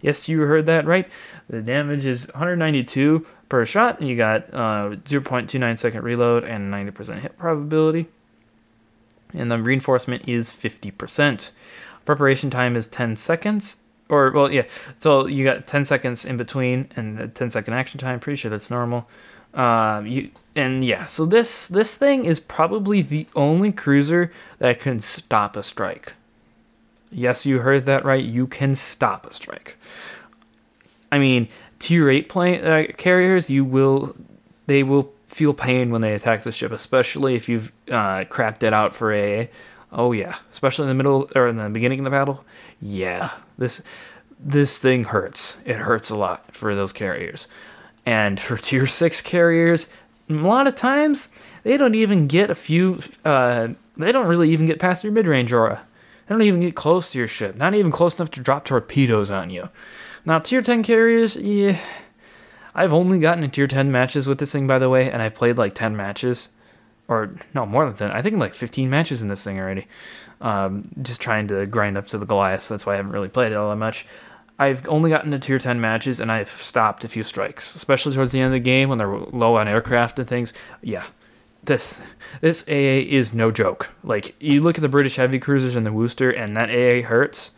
Yes, you heard that right. The damage is 192 per shot. You got uh, 0.29 second reload and 90% hit probability. And the reinforcement is 50%. Preparation time is 10 seconds. Or, well, yeah. So you got 10 seconds in between and a 10 second action time. Pretty sure that's normal. Uh, you and yeah, so this this thing is probably the only cruiser that can stop a strike. Yes, you heard that right. You can stop a strike. I mean, tier eight plane uh, carriers, you will they will feel pain when they attack the ship, especially if you've uh, cracked it out for a. Oh yeah, especially in the middle or in the beginning of the battle. Yeah, this this thing hurts. It hurts a lot for those carriers, and for tier six carriers, a lot of times they don't even get a few. Uh, they don't really even get past your mid range aura. They don't even get close to your ship. Not even close enough to drop torpedoes on you. Now, tier 10 carriers, yeah. I've only gotten in tier 10 matches with this thing, by the way, and I've played like 10 matches. Or, no, more than 10. I think like 15 matches in this thing already. Um, just trying to grind up to the Goliath. That's why I haven't really played it all that much. I've only gotten to tier 10 matches and I've stopped a few strikes, especially towards the end of the game when they're low on aircraft and things. Yeah, this this AA is no joke. Like you look at the British heavy cruisers and the Worcester and that AA hurts,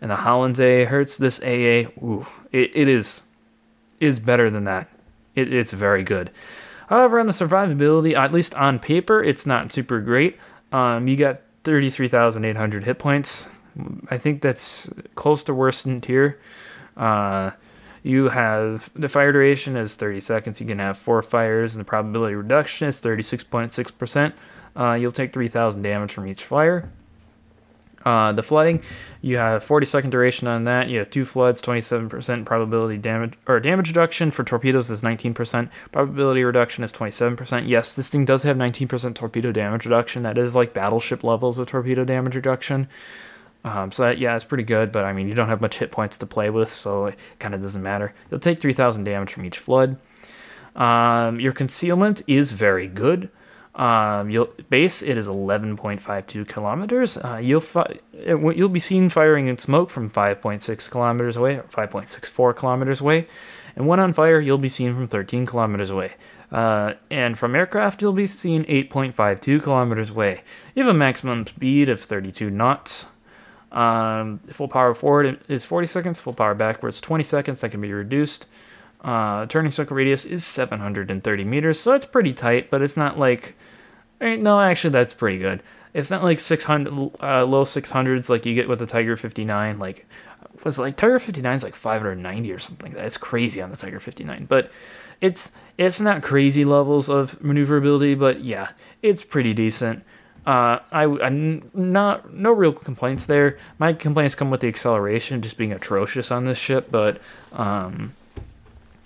and the Holland's AA hurts. This AA, ooh, it, it is is better than that. It, it's very good. However, on the survivability, at least on paper, it's not super great. Um, you got 33,800 hit points. I think that's close to worst in tier. Uh, you have the fire duration is 30 seconds. You can have four fires, and the probability reduction is 36.6%. Uh, you'll take 3,000 damage from each fire. Uh, the flooding, you have 40 second duration on that. You have two floods, 27% probability damage or damage reduction for torpedoes is 19%. Probability reduction is 27%. Yes, this thing does have 19% torpedo damage reduction. That is like battleship levels of torpedo damage reduction. Um, so that, yeah, it's pretty good, but I mean, you don't have much hit points to play with, so it kind of doesn't matter. You'll take 3,000 damage from each flood. Um, your concealment is very good. Um, you'll base it is 11.52 kilometers. Uh, you'll fi- you'll be seen firing in smoke from 5.6 kilometers away, or 5.64 kilometers away, and when on fire, you'll be seen from 13 kilometers away. Uh, and from aircraft, you'll be seen 8.52 kilometers away. You have a maximum speed of 32 knots. Um, full power forward is 40 seconds, full power backwards 20 seconds. That can be reduced. Uh, turning circle radius is 730 meters, so it's pretty tight, but it's not like. Eh, no, actually, that's pretty good. It's not like 600 uh, low 600s like you get with the Tiger 59. Like, was like Tiger 59 is like 590 or something. That's crazy on the Tiger 59, but it's it's not crazy levels of maneuverability, but yeah, it's pretty decent. Uh, I, I not no real complaints there. My complaints come with the acceleration just being atrocious on this ship, but um,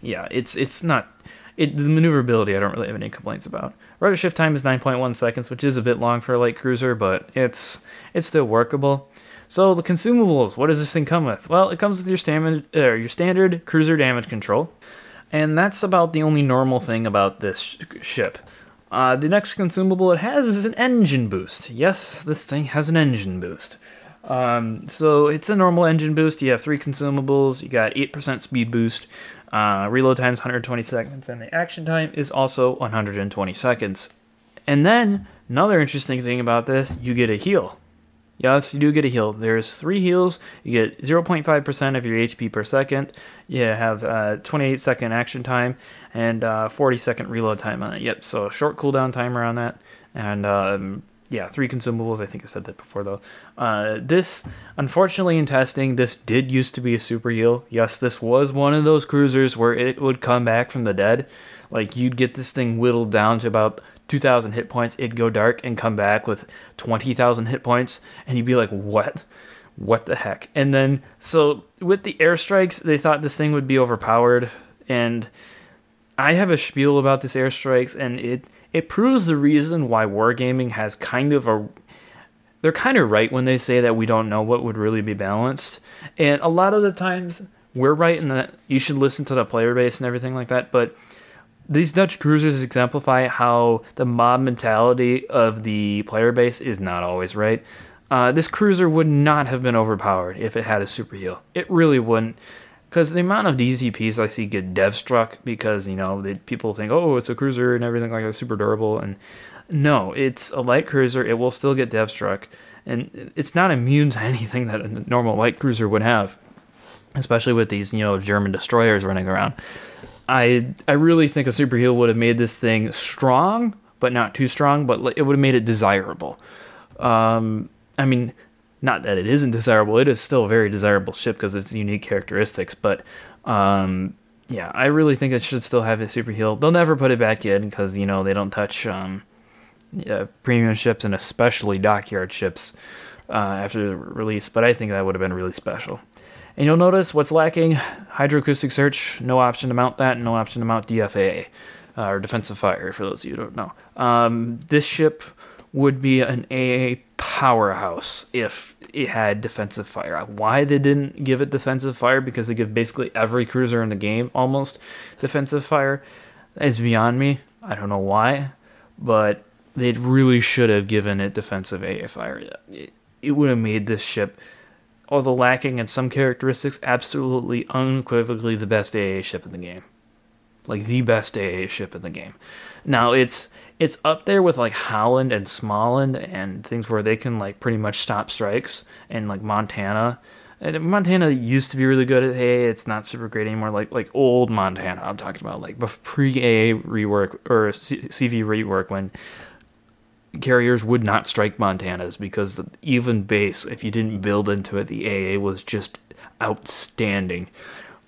yeah, it's it's not it the maneuverability. I don't really have any complaints about. Rudder shift time is 9.1 seconds, which is a bit long for a light cruiser, but it's it's still workable. So the consumables, what does this thing come with? Well, it comes with your standard uh, your standard cruiser damage control, and that's about the only normal thing about this sh- ship. Uh, the next consumable it has is an engine boost. Yes, this thing has an engine boost. Um, so it's a normal engine boost. You have three consumables. You got 8% speed boost. Uh, reload time is 120 seconds, and the action time is also 120 seconds. And then, another interesting thing about this, you get a heal. Yes, you do get a heal. There's three heals. You get 0.5% of your HP per second. You have uh, 28 second action time and uh, 40 second reload time on it. Yep, so a short cooldown timer on that. And um, yeah, three consumables. I think I said that before though. Uh, this, unfortunately, in testing, this did used to be a super heal. Yes, this was one of those cruisers where it would come back from the dead. Like you'd get this thing whittled down to about 2,000 hit points, it'd go dark and come back with 20,000 hit points, and you'd be like, what? What the heck? And then, so with the airstrikes, they thought this thing would be overpowered, and I have a spiel about this airstrikes, and it it proves the reason why wargaming has kind of a they're kind of right when they say that we don't know what would really be balanced. And a lot of the times we're right in that you should listen to the player base and everything like that, but these Dutch cruisers exemplify how the mob mentality of the player base is not always right. Uh, this cruiser would not have been overpowered if it had a super heal. It really wouldn't. Because the amount of DZPs I see get dev struck because, you know, people think, oh, it's a cruiser and everything like that, super durable. And no, it's a light cruiser. It will still get dev struck. And it's not immune to anything that a normal light cruiser would have, especially with these, you know, German destroyers running around. I I really think a super heal would have made this thing strong, but not too strong. But it would have made it desirable. Um, I mean, not that it isn't desirable. It is still a very desirable ship because its unique characteristics. But um, yeah, I really think it should still have a super heal. They'll never put it back in because you know they don't touch um, yeah, premium ships and especially dockyard ships uh, after the release. But I think that would have been really special. And you'll notice what's lacking hydroacoustic search, no option to mount that, no option to mount DFA, uh, or defensive fire, for those of you who don't know. Um, this ship would be an AA powerhouse if it had defensive fire. Why they didn't give it defensive fire because they give basically every cruiser in the game almost defensive fire is beyond me. I don't know why, but they really should have given it defensive AA fire. It, it would have made this ship, although lacking in some characteristics, absolutely unequivocally the best AA ship in the game. Like the best AA ship in the game. Now it's it's up there with like Halland and Småland and things where they can like pretty much stop strikes and like Montana. And Montana used to be really good at hey, it's not super great anymore. Like like old Montana, I'm talking about like pre AA rework or CV rework when carriers would not strike Montanas because the, even base, if you didn't build into it, the AA was just outstanding.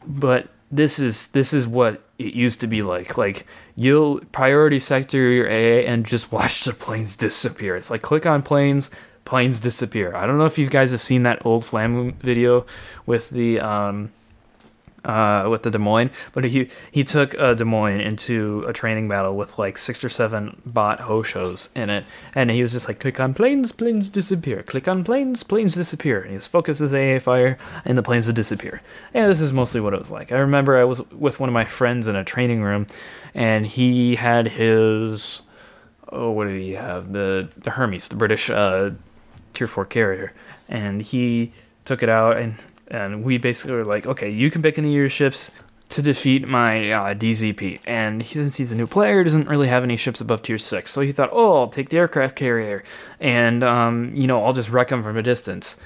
But this is this is what it used to be like. Like you'll priority sector your AA and just watch the planes disappear. It's like click on planes, planes disappear. I don't know if you guys have seen that old Flam video with the um, uh, with the Des Moines, but he he took uh, Des Moines into a training battle with like six or seven bot Hoshos in it, and he was just like, click on planes, planes disappear. Click on planes, planes disappear. And his focus is AA fire, and the planes would disappear. And this is mostly what it was like. I remember I was with one of my friends in a training room, and he had his oh, what did he have? The the Hermes, the British uh, Tier Four carrier, and he took it out and and we basically were like, okay, you can pick any of your ships to defeat my uh, DZP. And he, since he's a new player, doesn't really have any ships above tier six, so he thought, oh, I'll take the aircraft carrier, and um, you know, I'll just wreck him from a distance.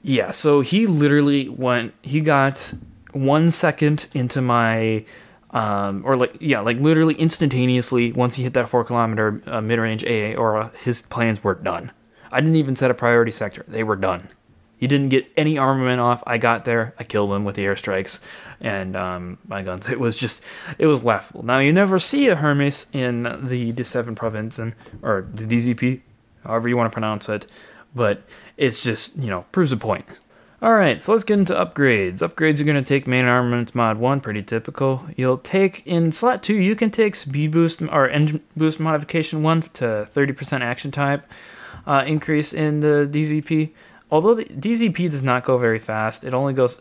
Yeah, so he literally went. He got one second into my. Um, or like yeah, like literally instantaneously. Once he hit that four kilometer uh, mid range AA, or his plans were done. I didn't even set a priority sector; they were done. He didn't get any armament off. I got there. I killed him with the airstrikes and um, my guns. It was just, it was laughable. Now you never see a Hermes in the D7 province and or the DZP, however you want to pronounce it, but it's just you know proves a point. All right, so let's get into upgrades. Upgrades are going to take main armaments mod 1, pretty typical. You'll take, in slot 2, you can take speed boost or engine boost modification 1 to 30% action type uh, increase in the DZP although the DZP does not go very fast, it only goes.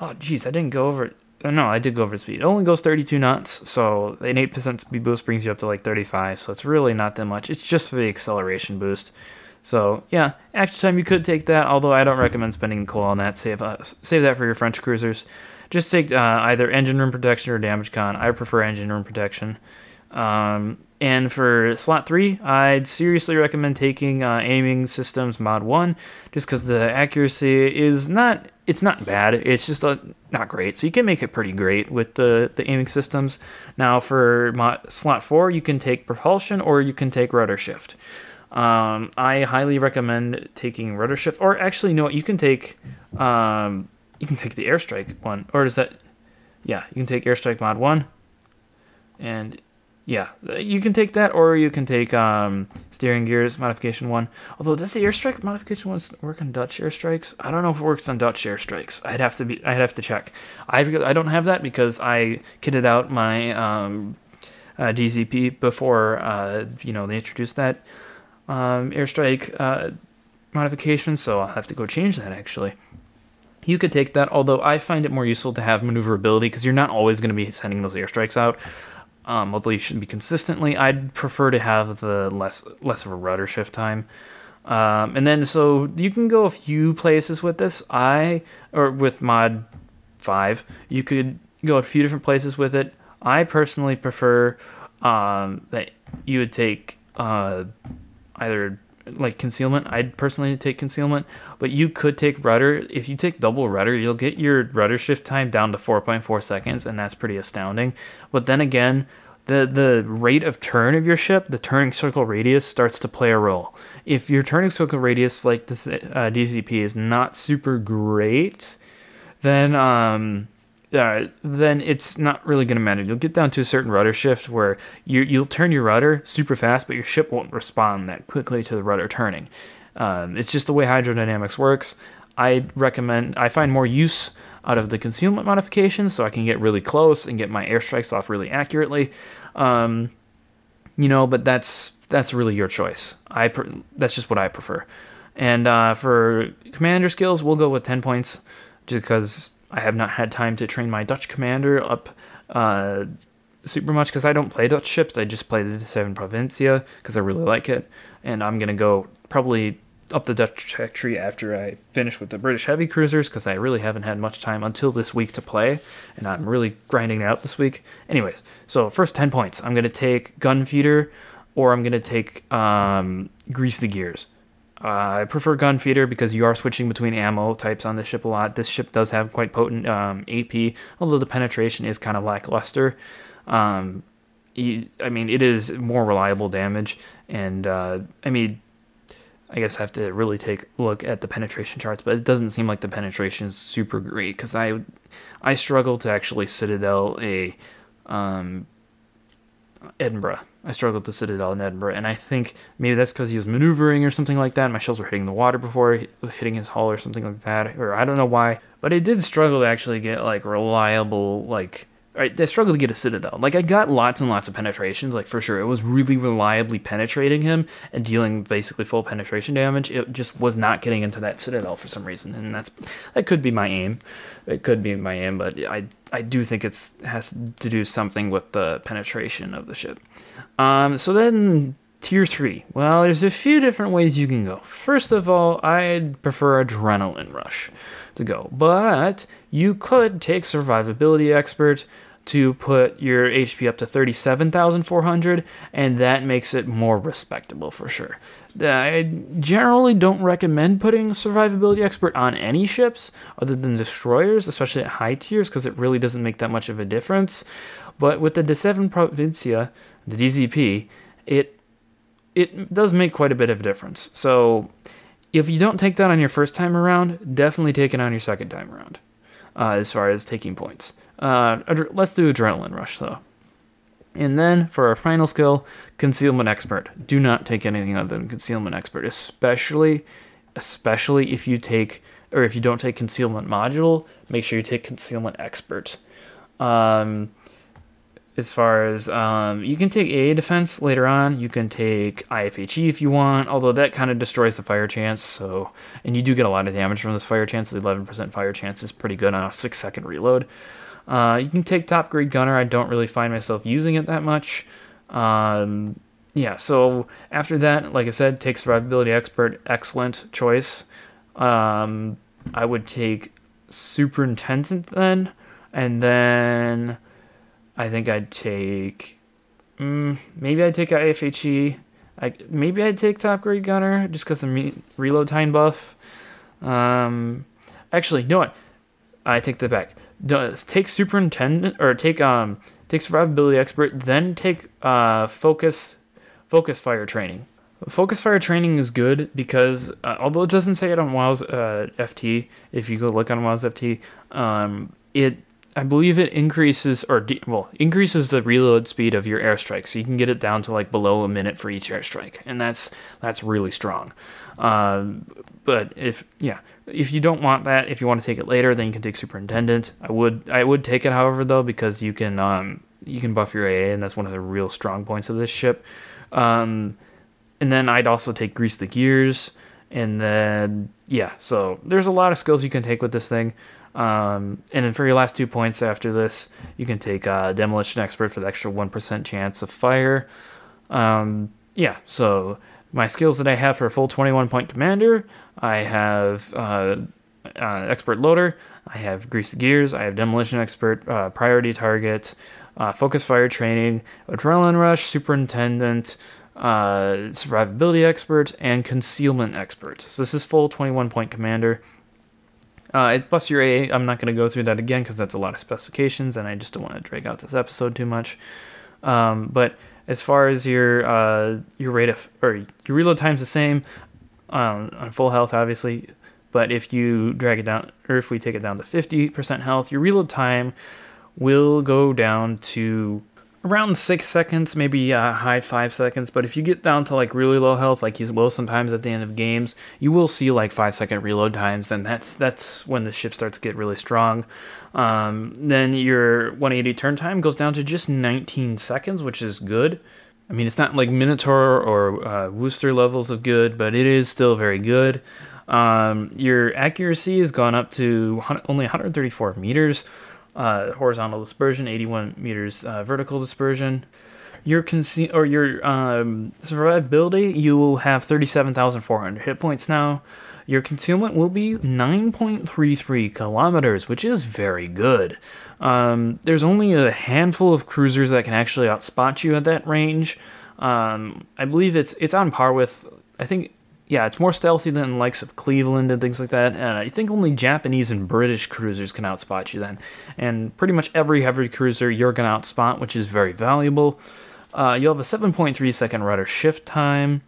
Oh, jeez, I didn't go over. Uh, no, I did go over speed. It only goes 32 knots, so an 8% speed boost brings you up to like 35. So it's really not that much. It's just for the acceleration boost. So yeah, action time you could take that, although I don't recommend spending coal on that. Save uh, save that for your French cruisers. Just take uh, either engine room protection or damage con. I prefer engine room protection. Um, and for slot three, I'd seriously recommend taking uh, aiming systems mod one, just because the accuracy is not it's not bad. It's just uh, not great. So you can make it pretty great with the the aiming systems. Now for mod, slot four, you can take propulsion or you can take rudder shift. Um, I highly recommend taking rudder shift, or actually, no, you can take um, you can take the airstrike one, or is that yeah, you can take airstrike mod one, and yeah, you can take that, or you can take um, steering gears modification one. Although does the airstrike modification one work on Dutch airstrikes? I don't know if it works on Dutch airstrikes. I'd have to be. I'd have to check. I I don't have that because I kitted out my um, uh, DZP before uh, you know they introduced that um, airstrike uh, modification. So I'll have to go change that actually. You could take that, although I find it more useful to have maneuverability because you're not always going to be sending those airstrikes out um, although you shouldn't be consistently. I'd prefer to have the less less of a rudder shift time. Um, and then so you can go a few places with this. I or with mod five, you could go a few different places with it. I personally prefer um, that you would take uh, either like concealment. I'd personally take concealment, but you could take rudder. If you take double rudder, you'll get your rudder shift time down to 4.4 seconds, and that's pretty astounding. But then again, the the rate of turn of your ship, the turning circle radius starts to play a role. If your turning circle radius, like this uh, DZP, is not super great, then um, uh, then it's not really going to matter. You'll get down to a certain rudder shift where you you'll turn your rudder super fast, but your ship won't respond that quickly to the rudder turning. Um, it's just the way hydrodynamics works. I recommend. I find more use out of the concealment modifications, so I can get really close and get my airstrikes off really accurately. Um, you know, but that's that's really your choice. I that's just what I prefer. And uh, for commander skills, we'll go with 10 points because I have not had time to train my Dutch commander up uh, super much because I don't play Dutch ships. I just play the 7 Provincia because I really like it. And I'm going to go probably up the Dutch tree after I finish with the British heavy cruisers because I really haven't had much time until this week to play, and I'm really grinding it out this week. Anyways, so first 10 points. I'm going to take Gun Feeder or I'm going to take um, Grease the Gears. Uh, I prefer gun feeder because you are switching between ammo types on this ship a lot. This ship does have quite potent um, AP, although the penetration is kind of lackluster. Um, I mean, it is more reliable damage, and uh, I mean, I guess I have to really take a look at the penetration charts, but it doesn't seem like the penetration is super great because I, I struggle to actually Citadel a um, Edinburgh. I struggled to Citadel in Edinburgh, and I think maybe that's because he was maneuvering or something like that. My shells were hitting the water before hitting his hull or something like that, or I don't know why. But I did struggle to actually get like reliable like I, I struggled to get a Citadel. Like I got lots and lots of penetrations, like for sure. It was really reliably penetrating him and dealing basically full penetration damage. It just was not getting into that Citadel for some reason, and that's that could be my aim. It could be my aim, but I I do think it's has to do something with the penetration of the ship. Um, so then tier three. Well, there's a few different ways you can go. First of all, I'd prefer Adrenaline Rush to go, but you could take Survivability Expert to put your HP up to 37,400, and that makes it more respectable for sure. I generally don't recommend putting Survivability Expert on any ships other than destroyers, especially at high tiers, because it really doesn't make that much of a difference. But with the D7 Provincia, the DZP, it it does make quite a bit of a difference. So if you don't take that on your first time around, definitely take it on your second time around, uh, as far as taking points. Uh, let's do Adrenaline Rush, though. And then for our final skill, Concealment Expert. Do not take anything other than Concealment Expert, especially, especially if you take or if you don't take Concealment Module. Make sure you take Concealment Expert. Um, as far as um, you can take AA defense later on. You can take IFHE if you want, although that kind of destroys the fire chance. So, and you do get a lot of damage from this fire chance. The 11% fire chance is pretty good on a six second reload. Uh, you can take top grade gunner. I don't really find myself using it that much. Um, yeah, so after that, like I said, take survivability expert. Excellent choice. Um, I would take superintendent then, and then I think I'd take. Mm, maybe I'd take IFHE. I, maybe I'd take top grade gunner just because the reload time buff. Um, actually, you know what? I take that back does take superintendent or take um take survivability expert, then take uh focus focus fire training. Focus fire training is good because uh, although it doesn't say it on WoW's uh, FT, if you go look on WoW's FT, um, it I believe it increases or de- well increases the reload speed of your airstrike, so you can get it down to like below a minute for each airstrike, and that's that's really strong. Uh, but if yeah, if you don't want that, if you want to take it later, then you can take superintendent. I would I would take it, however, though, because you can um you can buff your AA, and that's one of the real strong points of this ship. Um, and then I'd also take grease the gears, and then yeah, so there's a lot of skills you can take with this thing. Um, and then for your last two points after this, you can take uh, demolition expert for the extra one percent chance of fire. Um, yeah, so my skills that I have for a full 21 point commander I have uh, uh, expert loader, I have grease gears, I have demolition expert, uh, priority target, uh, focus fire training, adrenaline rush, superintendent, uh, survivability expert, and concealment expert. So this is full 21 point commander. Uh, it busts your A. I'm not going to go through that again because that's a lot of specifications, and I just don't want to drag out this episode too much. Um, but as far as your uh, your rate of or your reload time's the same um, on full health, obviously. But if you drag it down, or if we take it down to 50% health, your reload time will go down to around six seconds, maybe uh, high five seconds. But if you get down to like really low health, like you will sometimes at the end of games, you will see like five second reload times. And that's that's when the ship starts to get really strong. Um, then your 180 turn time goes down to just 19 seconds, which is good. I mean, it's not like Minotaur or uh, Worcester levels of good, but it is still very good. Um, your accuracy has gone up to only 134 meters, uh, horizontal dispersion, 81 meters uh, vertical dispersion. Your conce- or your um, survivability, you will have 37,400 hit points now. Your concealment will be 9.33 kilometers, which is very good. Um, there's only a handful of cruisers that can actually outspot you at that range. Um, I believe it's it's on par with I think yeah, it's more stealthy than the likes of Cleveland and things like that. And I think only Japanese and British cruisers can outspot you then. And pretty much every heavy cruiser you're going to outspot, which is very valuable. Uh, you'll have a 7.3 second rudder shift time.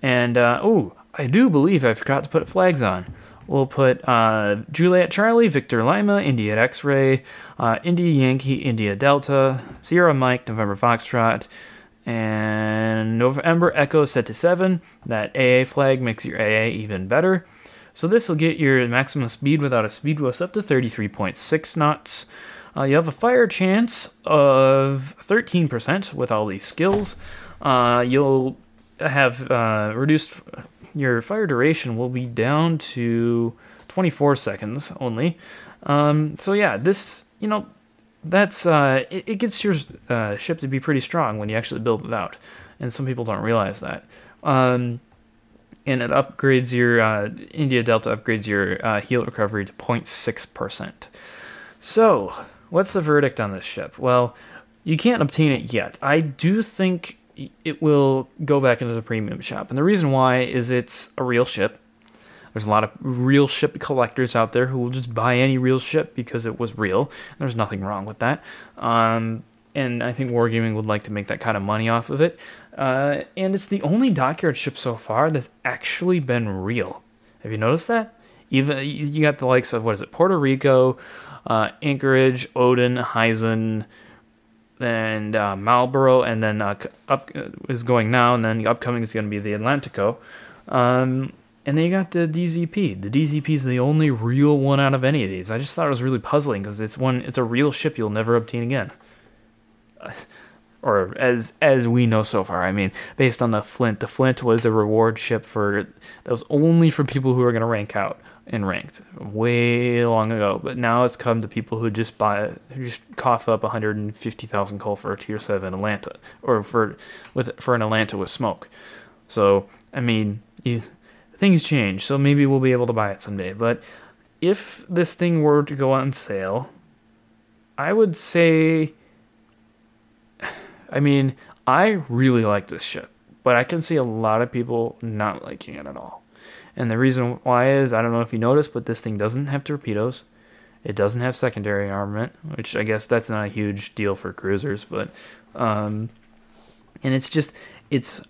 And, uh, oh, I do believe I forgot to put flags on. We'll put uh, Juliet Charlie, Victor Lima, India X Ray, uh, India Yankee, India Delta, Sierra Mike, November Foxtrot, and November Echo set to 7. That AA flag makes your AA even better. So this will get your maximum speed without a speed boost up to 33.6 knots. Uh, you have a fire chance of 13% with all these skills. Uh, you'll have uh, reduced your fire duration will be down to 24 seconds only. Um, so yeah, this you know that's uh, it, it, gets your uh, ship to be pretty strong when you actually build it out, and some people don't realize that. Um, and it upgrades your uh, India Delta upgrades your uh, heal recovery to 0.6 percent. So, what's the verdict on this ship? Well, you can't obtain it yet. I do think it will go back into the premium shop, and the reason why is it's a real ship there's a lot of real ship collectors out there who will just buy any real ship because it was real. There's nothing wrong with that. Um, and I think Wargaming would like to make that kind of money off of it. Uh, and it's the only dockyard ship so far that's actually been real. Have you noticed that? Even you got the likes of what is it, Puerto Rico, uh, Anchorage, Odin, Hizen, and uh, Marlborough, and then uh, up uh, is going now, and then the upcoming is going to be the Atlantico. Um, and then you got the DZP. The DZP is the only real one out of any of these. I just thought it was really puzzling because it's one. It's a real ship you'll never obtain again. Or as as we know so far. I mean, based on the Flint, the Flint was a reward ship for that was only for people who are going to rank out in ranked way long ago. But now it's come to people who just buy who just cough up 150,000 coal for a tier seven Atlanta or for with for an Atlanta with smoke. So I mean, you things change, so maybe we'll be able to buy it someday. But if this thing were to go on sale, I would say. I mean, I really like this ship, but I can see a lot of people not liking it at all. And the reason why is I don't know if you noticed, but this thing doesn't have torpedoes. It doesn't have secondary armament, which I guess that's not a huge deal for cruisers, but um, and it's just it's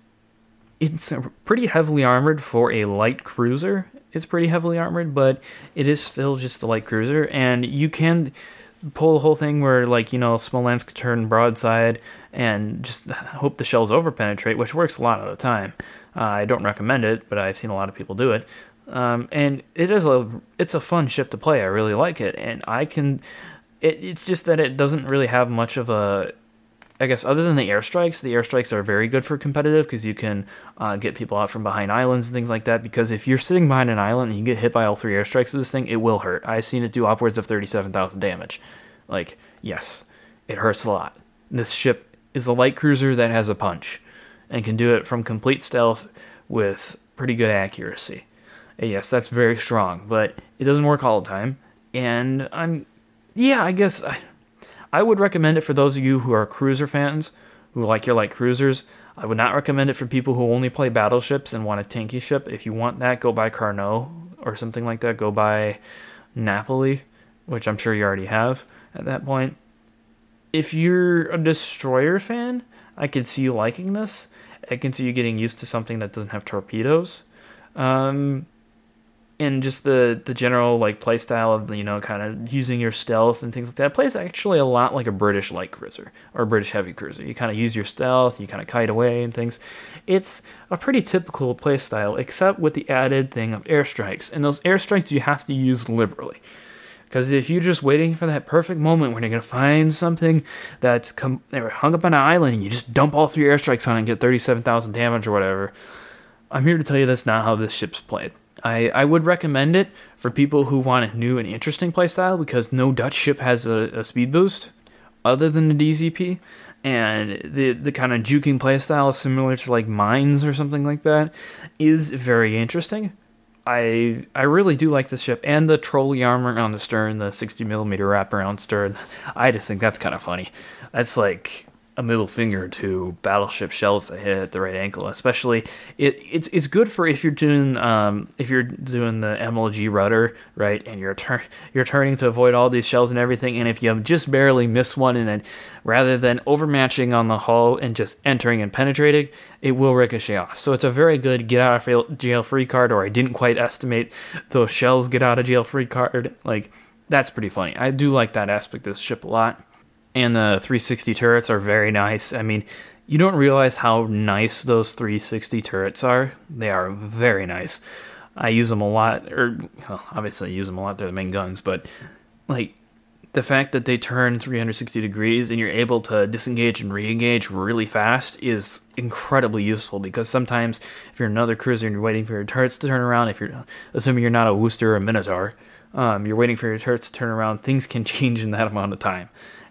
it's pretty heavily armored for a light cruiser. It's pretty heavily armored, but it is still just a light cruiser, and you can pull the whole thing where, like, you know, Smolensk turn broadside and just hope the shells overpenetrate, which works a lot of the time. Uh, I don't recommend it, but I've seen a lot of people do it. Um, and it is a it's a fun ship to play. I really like it, and I can. It, it's just that it doesn't really have much of a I guess other than the airstrikes, the airstrikes are very good for competitive because you can uh, get people out from behind islands and things like that. Because if you're sitting behind an island and you get hit by all three airstrikes of this thing, it will hurt. I've seen it do upwards of 37,000 damage. Like, yes, it hurts a lot. This ship is a light cruiser that has a punch and can do it from complete stealth with pretty good accuracy. And yes, that's very strong, but it doesn't work all the time. And I'm, yeah, I guess. I, I would recommend it for those of you who are cruiser fans, who like your light cruisers. I would not recommend it for people who only play battleships and want a tanky ship. If you want that, go buy Carnot or something like that. Go buy Napoli, which I'm sure you already have at that point. If you're a destroyer fan, I can see you liking this. I can see you getting used to something that doesn't have torpedoes. Um, and just the the general like play style of you know kind of using your stealth and things like that plays actually a lot like a British light cruiser or a British heavy cruiser. You kind of use your stealth, you kind of kite away and things. It's a pretty typical play style, except with the added thing of airstrikes, and those airstrikes you have to use liberally. Because if you're just waiting for that perfect moment when you're gonna find something that's they're hung up on an island and you just dump all three airstrikes on it and get 37,000 damage or whatever, I'm here to tell you that's not how this ship's played. I, I would recommend it for people who want a new and interesting playstyle because no Dutch ship has a, a speed boost other than the DZP. And the the kind of juking playstyle similar to like mines or something like that is very interesting. I I really do like this ship and the trolley armor on the stern, the 60 millimeter wraparound stern. I just think that's kind of funny. That's like a middle finger to battleship shells that hit at the right ankle. Especially, it it's it's good for if you're doing um if you're doing the MLG rudder right, and you're turn you're turning to avoid all these shells and everything. And if you just barely miss one, and then rather than overmatching on the hull and just entering and penetrating, it will ricochet off. So it's a very good get out of jail free card. Or I didn't quite estimate those shells get out of jail free card. Like that's pretty funny. I do like that aspect of this ship a lot and the 360 turrets are very nice. I mean, you don't realize how nice those 360 turrets are. They are very nice. I use them a lot, or well, obviously I use them a lot. They're the main guns, but like the fact that they turn 360 degrees and you're able to disengage and re-engage really fast is incredibly useful because sometimes if you're another cruiser and you're waiting for your turrets to turn around, if you're assuming you're not a Worcester or a Minotaur, um, you're waiting for your turrets to turn around, things can change in that amount of time.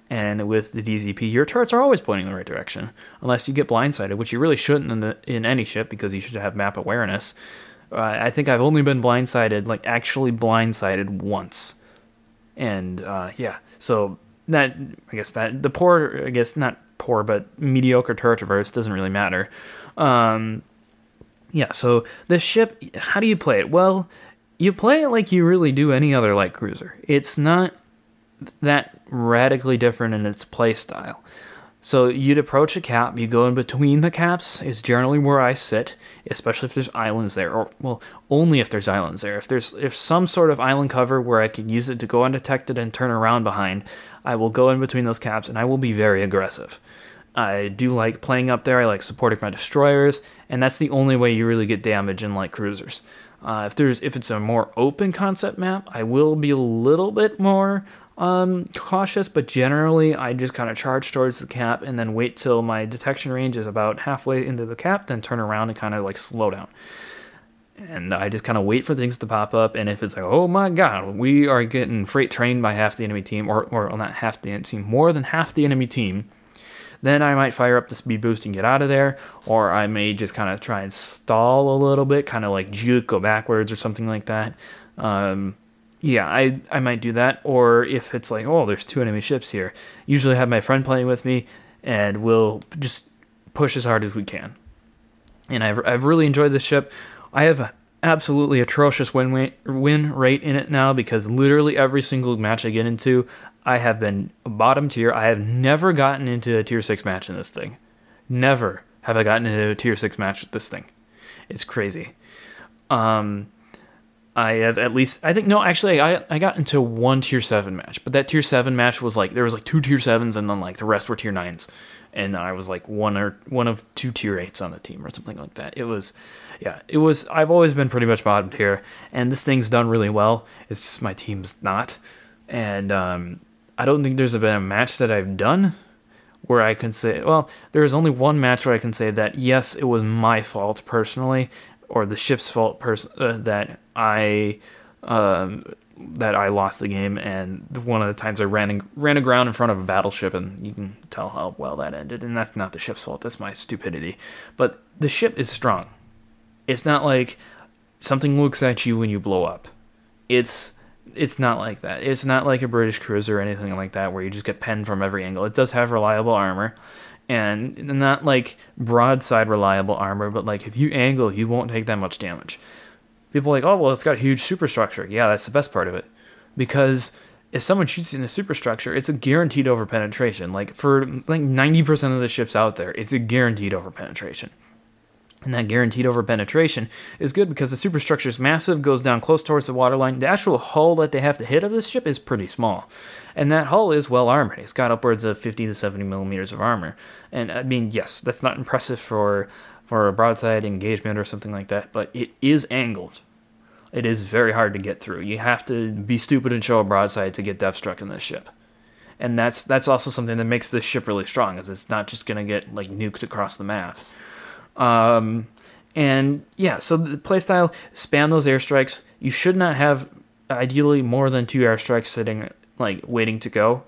And with the DZP, your turrets are always pointing in the right direction, unless you get blindsided, which you really shouldn't in the in any ship because you should have map awareness. Uh, I think I've only been blindsided, like actually blindsided once, and uh, yeah. So that I guess that the poor, I guess not poor, but mediocre turret traverse doesn't really matter. Um, yeah. So this ship, how do you play it? Well, you play it like you really do any other light cruiser. It's not that radically different in its play style. So you'd approach a cap, you go in between the caps is generally where I sit, especially if there's islands there, or well, only if there's islands there. If there's if some sort of island cover where I can use it to go undetected and turn around behind, I will go in between those caps and I will be very aggressive. I do like playing up there. I like supporting my destroyers, and that's the only way you really get damage in light cruisers. Uh, if there's if it's a more open concept map, I will be a little bit more um, cautious, but generally I just kind of charge towards the cap and then wait till my detection range is about halfway into the cap, then turn around and kind of like slow down. And I just kind of wait for things to pop up, and if it's like, oh my god, we are getting freight trained by half the enemy team, or, or not half the enemy team, more than half the enemy team, then I might fire up the speed boost and get out of there, or I may just kind of try and stall a little bit, kind of like juke, go backwards or something like that. Um, yeah, I I might do that. Or if it's like, oh, there's two enemy ships here, usually I have my friend playing with me, and we'll just push as hard as we can. And I've I've really enjoyed this ship. I have a absolutely atrocious win win rate in it now because literally every single match I get into, I have been bottom tier. I have never gotten into a tier six match in this thing. Never have I gotten into a tier six match with this thing. It's crazy. Um, I have at least I think no actually I I got into one tier seven match, but that tier seven match was like there was like two tier sevens and then like the rest were tier nines, and I was like one or one of two tier eights on the team or something like that. It was, yeah, it was. I've always been pretty much bottom tier, and this thing's done really well. It's just my team's not, and um, I don't think there's been a match that I've done where I can say, well, there's only one match where I can say that yes, it was my fault personally, or the ship's fault pers- uh, that I um, that I lost the game, and one of the times I ran in, ran aground in front of a battleship, and you can tell how well that ended. And that's not the ship's fault; that's my stupidity. But the ship is strong. It's not like something looks at you when you blow up. It's it's not like that. It's not like a British cruiser or anything like that where you just get penned from every angle. It does have reliable armor and not like broadside reliable armor, but like if you angle, you won't take that much damage. People like, oh well, it's got huge superstructure. Yeah, that's the best part of it, because if someone shoots in a superstructure, it's a guaranteed over penetration. Like for like ninety percent of the ships out there, it's a guaranteed over penetration. And that guaranteed over penetration is good because the superstructure is massive, goes down close towards the waterline. The actual hull that they have to hit of this ship is pretty small. And that hull is well armored. It's got upwards of 50 to 70 millimeters of armor. And I mean, yes, that's not impressive for for a broadside engagement or something like that, but it is angled. It is very hard to get through. You have to be stupid and show a broadside to get death struck in this ship. And that's that's also something that makes this ship really strong, is it's not just gonna get like nuked across the map. Um, and yeah, so the playstyle spam those airstrikes. You should not have ideally more than two airstrikes sitting like waiting to go.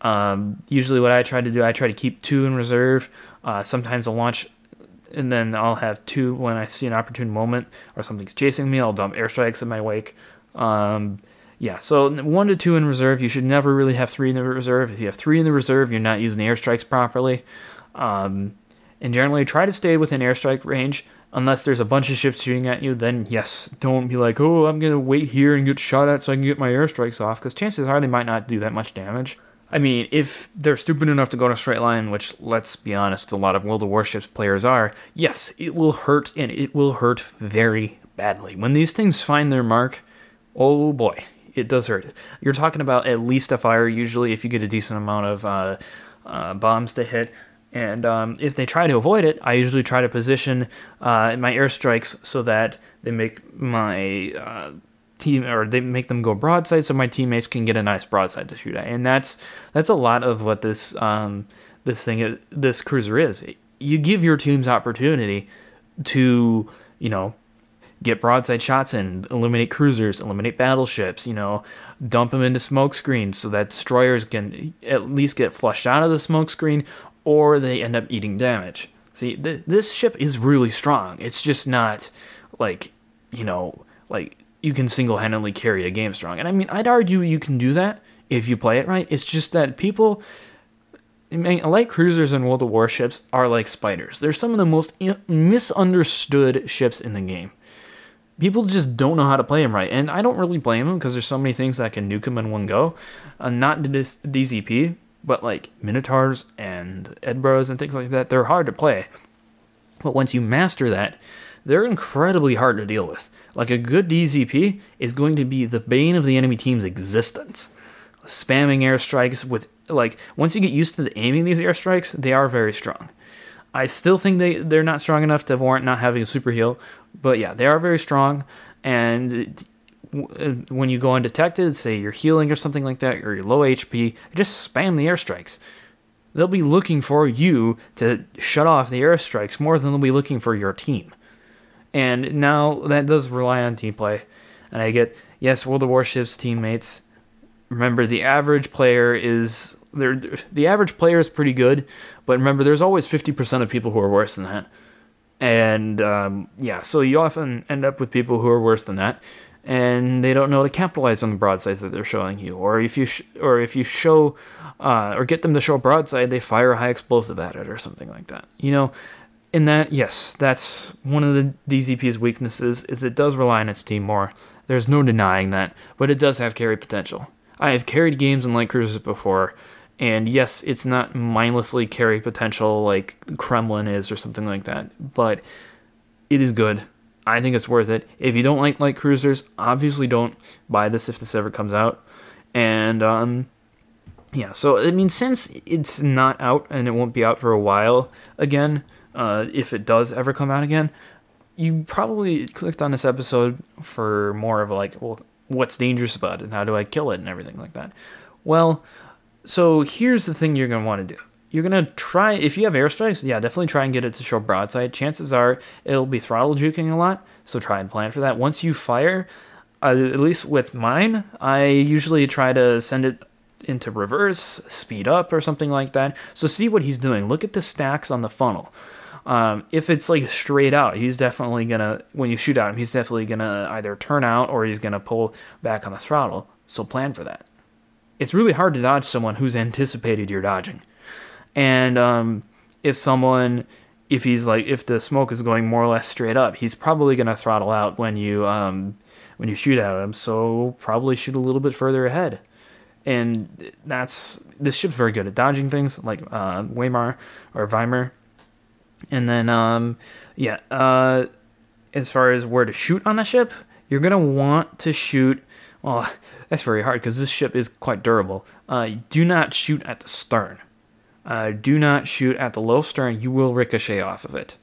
Um, usually, what I try to do, I try to keep two in reserve. Uh, sometimes I'll launch, and then I'll have two when I see an opportune moment or something's chasing me. I'll dump airstrikes in my wake. Um, yeah, so one to two in reserve. You should never really have three in the reserve. If you have three in the reserve, you're not using airstrikes properly. Um, and generally, try to stay within airstrike range. Unless there's a bunch of ships shooting at you, then yes, don't be like, oh, I'm gonna wait here and get shot at so I can get my airstrikes off, because chances are they might not do that much damage. I mean, if they're stupid enough to go in a straight line, which let's be honest, a lot of World of Warships players are, yes, it will hurt and it will hurt very badly. When these things find their mark, oh boy, it does hurt. You're talking about at least a fire, usually, if you get a decent amount of uh, uh, bombs to hit. And um, if they try to avoid it, I usually try to position uh, my airstrikes so that they make my uh, team or they make them go broadside, so my teammates can get a nice broadside to shoot at. And that's that's a lot of what this um, this thing is, this cruiser is. You give your teams opportunity to you know get broadside shots in, eliminate cruisers, eliminate battleships, you know, dump them into smoke screens so that destroyers can at least get flushed out of the smoke screen or they end up eating damage. See, th- this ship is really strong. It's just not like, you know, like you can single handedly carry a game strong. And I mean, I'd argue you can do that if you play it right. It's just that people. I mean, light cruisers and World of Warships are like spiders. They're some of the most misunderstood ships in the game. People just don't know how to play them right, and I don't really blame them because there's so many things that can nuke them in one go. Uh, not this DZP, but like Minotaurs and Edinburghs and things like that, they're hard to play. But once you master that, they're incredibly hard to deal with. Like a good DZP is going to be the bane of the enemy team's existence. Spamming airstrikes with like once you get used to the aiming these airstrikes, they are very strong. I still think they they're not strong enough to warrant not having a super heal, but yeah, they are very strong. And when you go undetected, say you're healing or something like that, or you're low HP, just spam the airstrikes. They'll be looking for you to shut off the airstrikes more than they'll be looking for your team. And now that does rely on team play. And I get, yes, World of Warships teammates. Remember, the average player is. The average player is pretty good, but remember, there's always 50% of people who are worse than that. And um, yeah, so you often end up with people who are worse than that and they don't know to capitalize on the broadsides that they're showing you. Or if you sh- or if you show uh, or get them to show a broadside, they fire a high explosive at it or something like that. You know, in that, yes, that's one of the DZP's weaknesses is it does rely on its team more. There's no denying that, but it does have carry potential. I have carried games in light cruisers before, and yes, it's not mindlessly carry potential like Kremlin is or something like that, but it is good. I think it's worth it. If you don't like light cruisers, obviously don't buy this if this ever comes out. And um, yeah, so I mean, since it's not out and it won't be out for a while again, uh, if it does ever come out again, you probably clicked on this episode for more of like, well, what's dangerous about it and how do I kill it and everything like that. Well, so here's the thing you're gonna want to do you're gonna try if you have airstrikes, yeah, definitely try and get it to show broadside. Chances are it'll be throttle juking a lot, so try and plan for that. Once you fire, uh, at least with mine, I usually try to send it into reverse, speed up, or something like that. So see what he's doing. Look at the stacks on the funnel. Um, if it's like straight out, he's definitely gonna when you shoot at him, he's definitely gonna either turn out or he's gonna pull back on the throttle. So plan for that. It's really hard to dodge someone who's anticipated your dodging. And um, if someone, if he's like, if the smoke is going more or less straight up, he's probably gonna throttle out when you um, when you shoot at him. So probably shoot a little bit further ahead. And that's this ship's very good at dodging things like uh, Weimar or Weimar. And then um, yeah, uh, as far as where to shoot on a ship, you're gonna want to shoot. Well, that's very hard because this ship is quite durable. Uh, do not shoot at the stern uh, do not shoot at the low stern. You will ricochet off of it.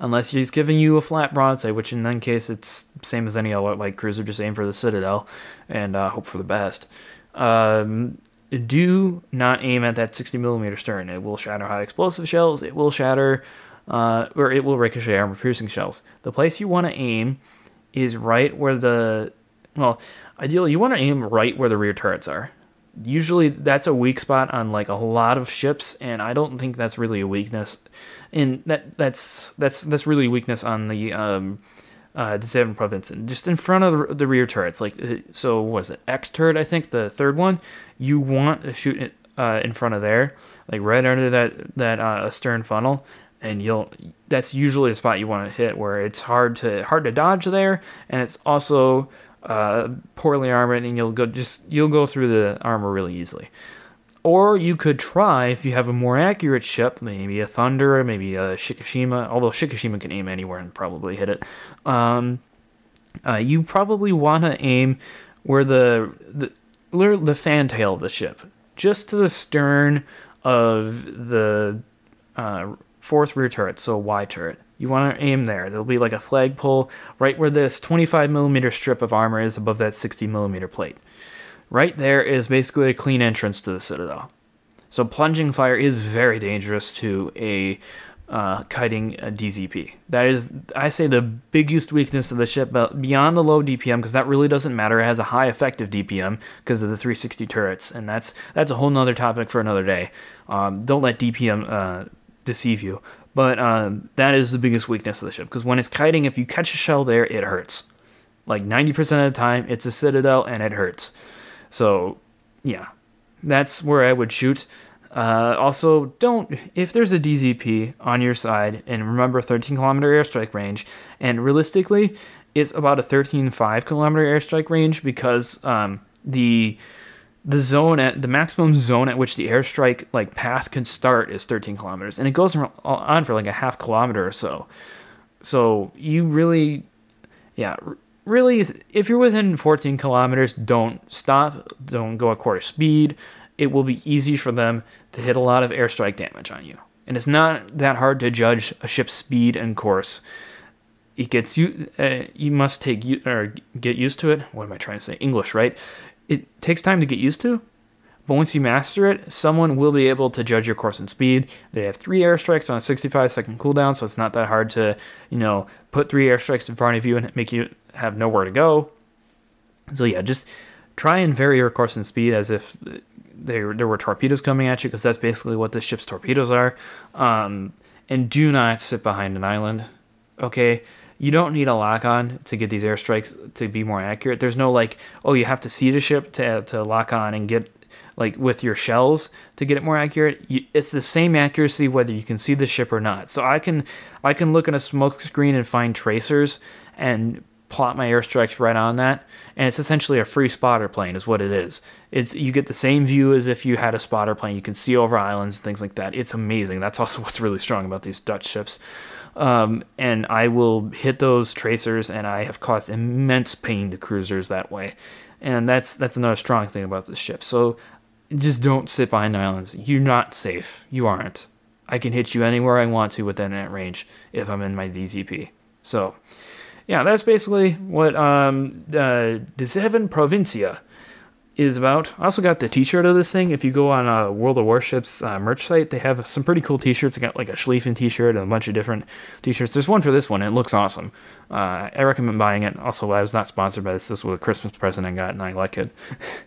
unless he's giving you a flat broadside, which in that case it's same as any other light cruiser, just aim for the Citadel and uh, hope for the best. Um, do not aim at that 60 millimeter stern. It will shatter high explosive shells. It will shatter, uh, or it will ricochet armor piercing shells. The place you want to aim is right where the, well, ideally you want to aim right where the rear turrets are. Usually that's a weak spot on like a lot of ships, and I don't think that's really a weakness. And that that's that's that's really weakness on the um, uh, De Zeven Provinciën, just in front of the, the rear turrets. Like, uh, so was it X turret? I think the third one. You want to shoot it uh, in front of there, like right under that that uh, stern funnel, and you'll. That's usually a spot you want to hit where it's hard to hard to dodge there, and it's also uh, poorly armored, and you'll go just you'll go through the armor really easily. Or you could try, if you have a more accurate ship, maybe a Thunder, maybe a Shikishima, although Shikishima can aim anywhere and probably hit it. Um, uh, you probably want to aim where the, the the fantail of the ship, just to the stern of the uh, fourth rear turret, so Y turret. You want to aim there. There'll be like a flagpole right where this 25 millimeter strip of armor is above that 60 millimeter plate. Right there is basically a clean entrance to the Citadel. So plunging fire is very dangerous to a uh, kiting a DZP. That is, I say, the biggest weakness of the ship, but beyond the low DPM, because that really doesn't matter. It has a high effective DPM because of the 360 turrets, and that's that's a whole nother topic for another day. Um, don't let DPM uh, deceive you. But um, that is the biggest weakness of the ship because when it's kiting, if you catch a shell there, it hurts. Like 90% of the time, it's a citadel and it hurts. So, yeah, that's where I would shoot. Uh, also, don't if there's a DZP on your side, and remember 13 kilometer airstrike range, and realistically, it's about a 13.5 kilometer airstrike range because um, the the zone at the maximum zone at which the airstrike like path can start is 13 kilometers, and it goes on for like a half kilometer or so. So you really, yeah, really, if you're within 14 kilometers, don't stop, don't go at quarter speed. It will be easy for them to hit a lot of airstrike damage on you. And it's not that hard to judge a ship's speed and course. It gets you. Uh, you must take you or get used to it. What am I trying to say? English, right? It takes time to get used to, but once you master it, someone will be able to judge your course and speed. They have three airstrikes on a 65 second cooldown, so it's not that hard to, you know, put three airstrikes in front of you and make you have nowhere to go. So yeah, just try and vary your course and speed as if there there were torpedoes coming at you, because that's basically what the ship's torpedoes are. Um, and do not sit behind an island. Okay, you don't need a lock on to get these airstrikes to be more accurate. There's no like, oh, you have to see the ship to to lock on and get like with your shells to get it more accurate. it's the same accuracy whether you can see the ship or not. So I can I can look in a smoke screen and find tracers and plot my airstrikes right on that and it's essentially a free spotter plane is what it is it's you get the same view as if you had a spotter plane you can see over islands and things like that it's amazing that's also what's really strong about these dutch ships um, and i will hit those tracers and i have caused immense pain to cruisers that way. And that's that's another strong thing about this ship. So just don't sit behind islands. You're not safe. You aren't. I can hit you anywhere i want to within that range if i'm in my dzp so yeah, that's basically what um, uh, De Zeven Provinciën is about. I also got the T-shirt of this thing. If you go on a World of Warships uh, merch site, they have some pretty cool T-shirts. I got like a Schlieffen T-shirt and a bunch of different T-shirts. There's one for this one. It looks awesome. Uh, I recommend buying it. Also, I was not sponsored by this. This was a Christmas present I got, and I like it.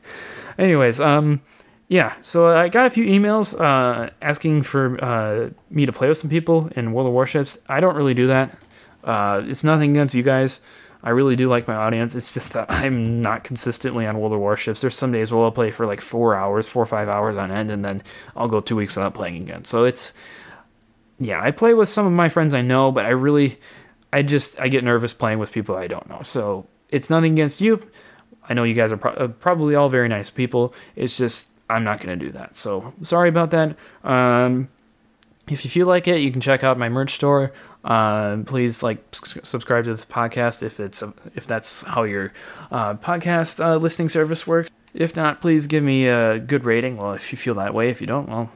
Anyways, um, yeah. So I got a few emails uh, asking for uh, me to play with some people in World of Warships. I don't really do that. Uh, it's nothing against you guys. I really do like my audience. It's just that I'm not consistently on World of Warships. There's some days where I'll play for like four hours, four or five hours on end, and then I'll go two weeks without playing again. So it's, yeah, I play with some of my friends I know, but I really, I just, I get nervous playing with people I don't know. So it's nothing against you. I know you guys are pro- uh, probably all very nice people. It's just, I'm not going to do that. So sorry about that. Um, if you feel like it, you can check out my merch store. Uh, please like subscribe to this podcast if it's a, if that's how your uh, podcast uh, listening service works. If not, please give me a good rating. Well, if you feel that way. If you don't, well,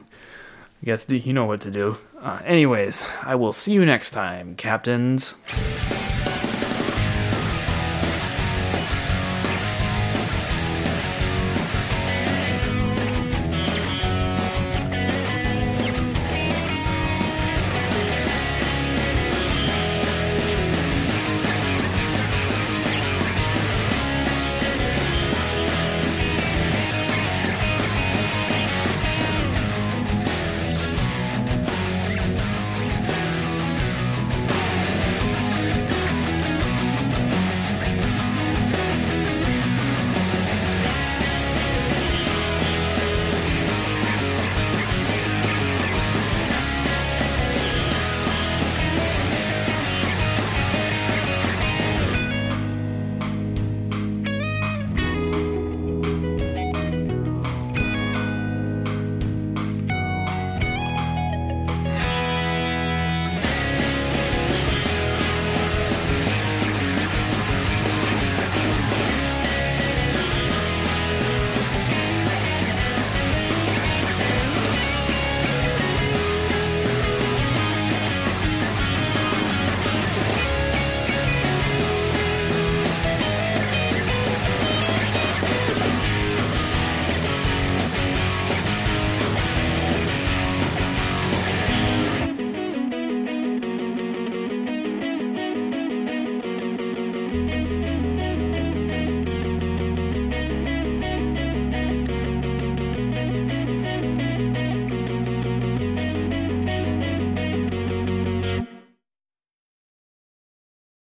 I guess you know what to do. Uh, anyways, I will see you next time, captains.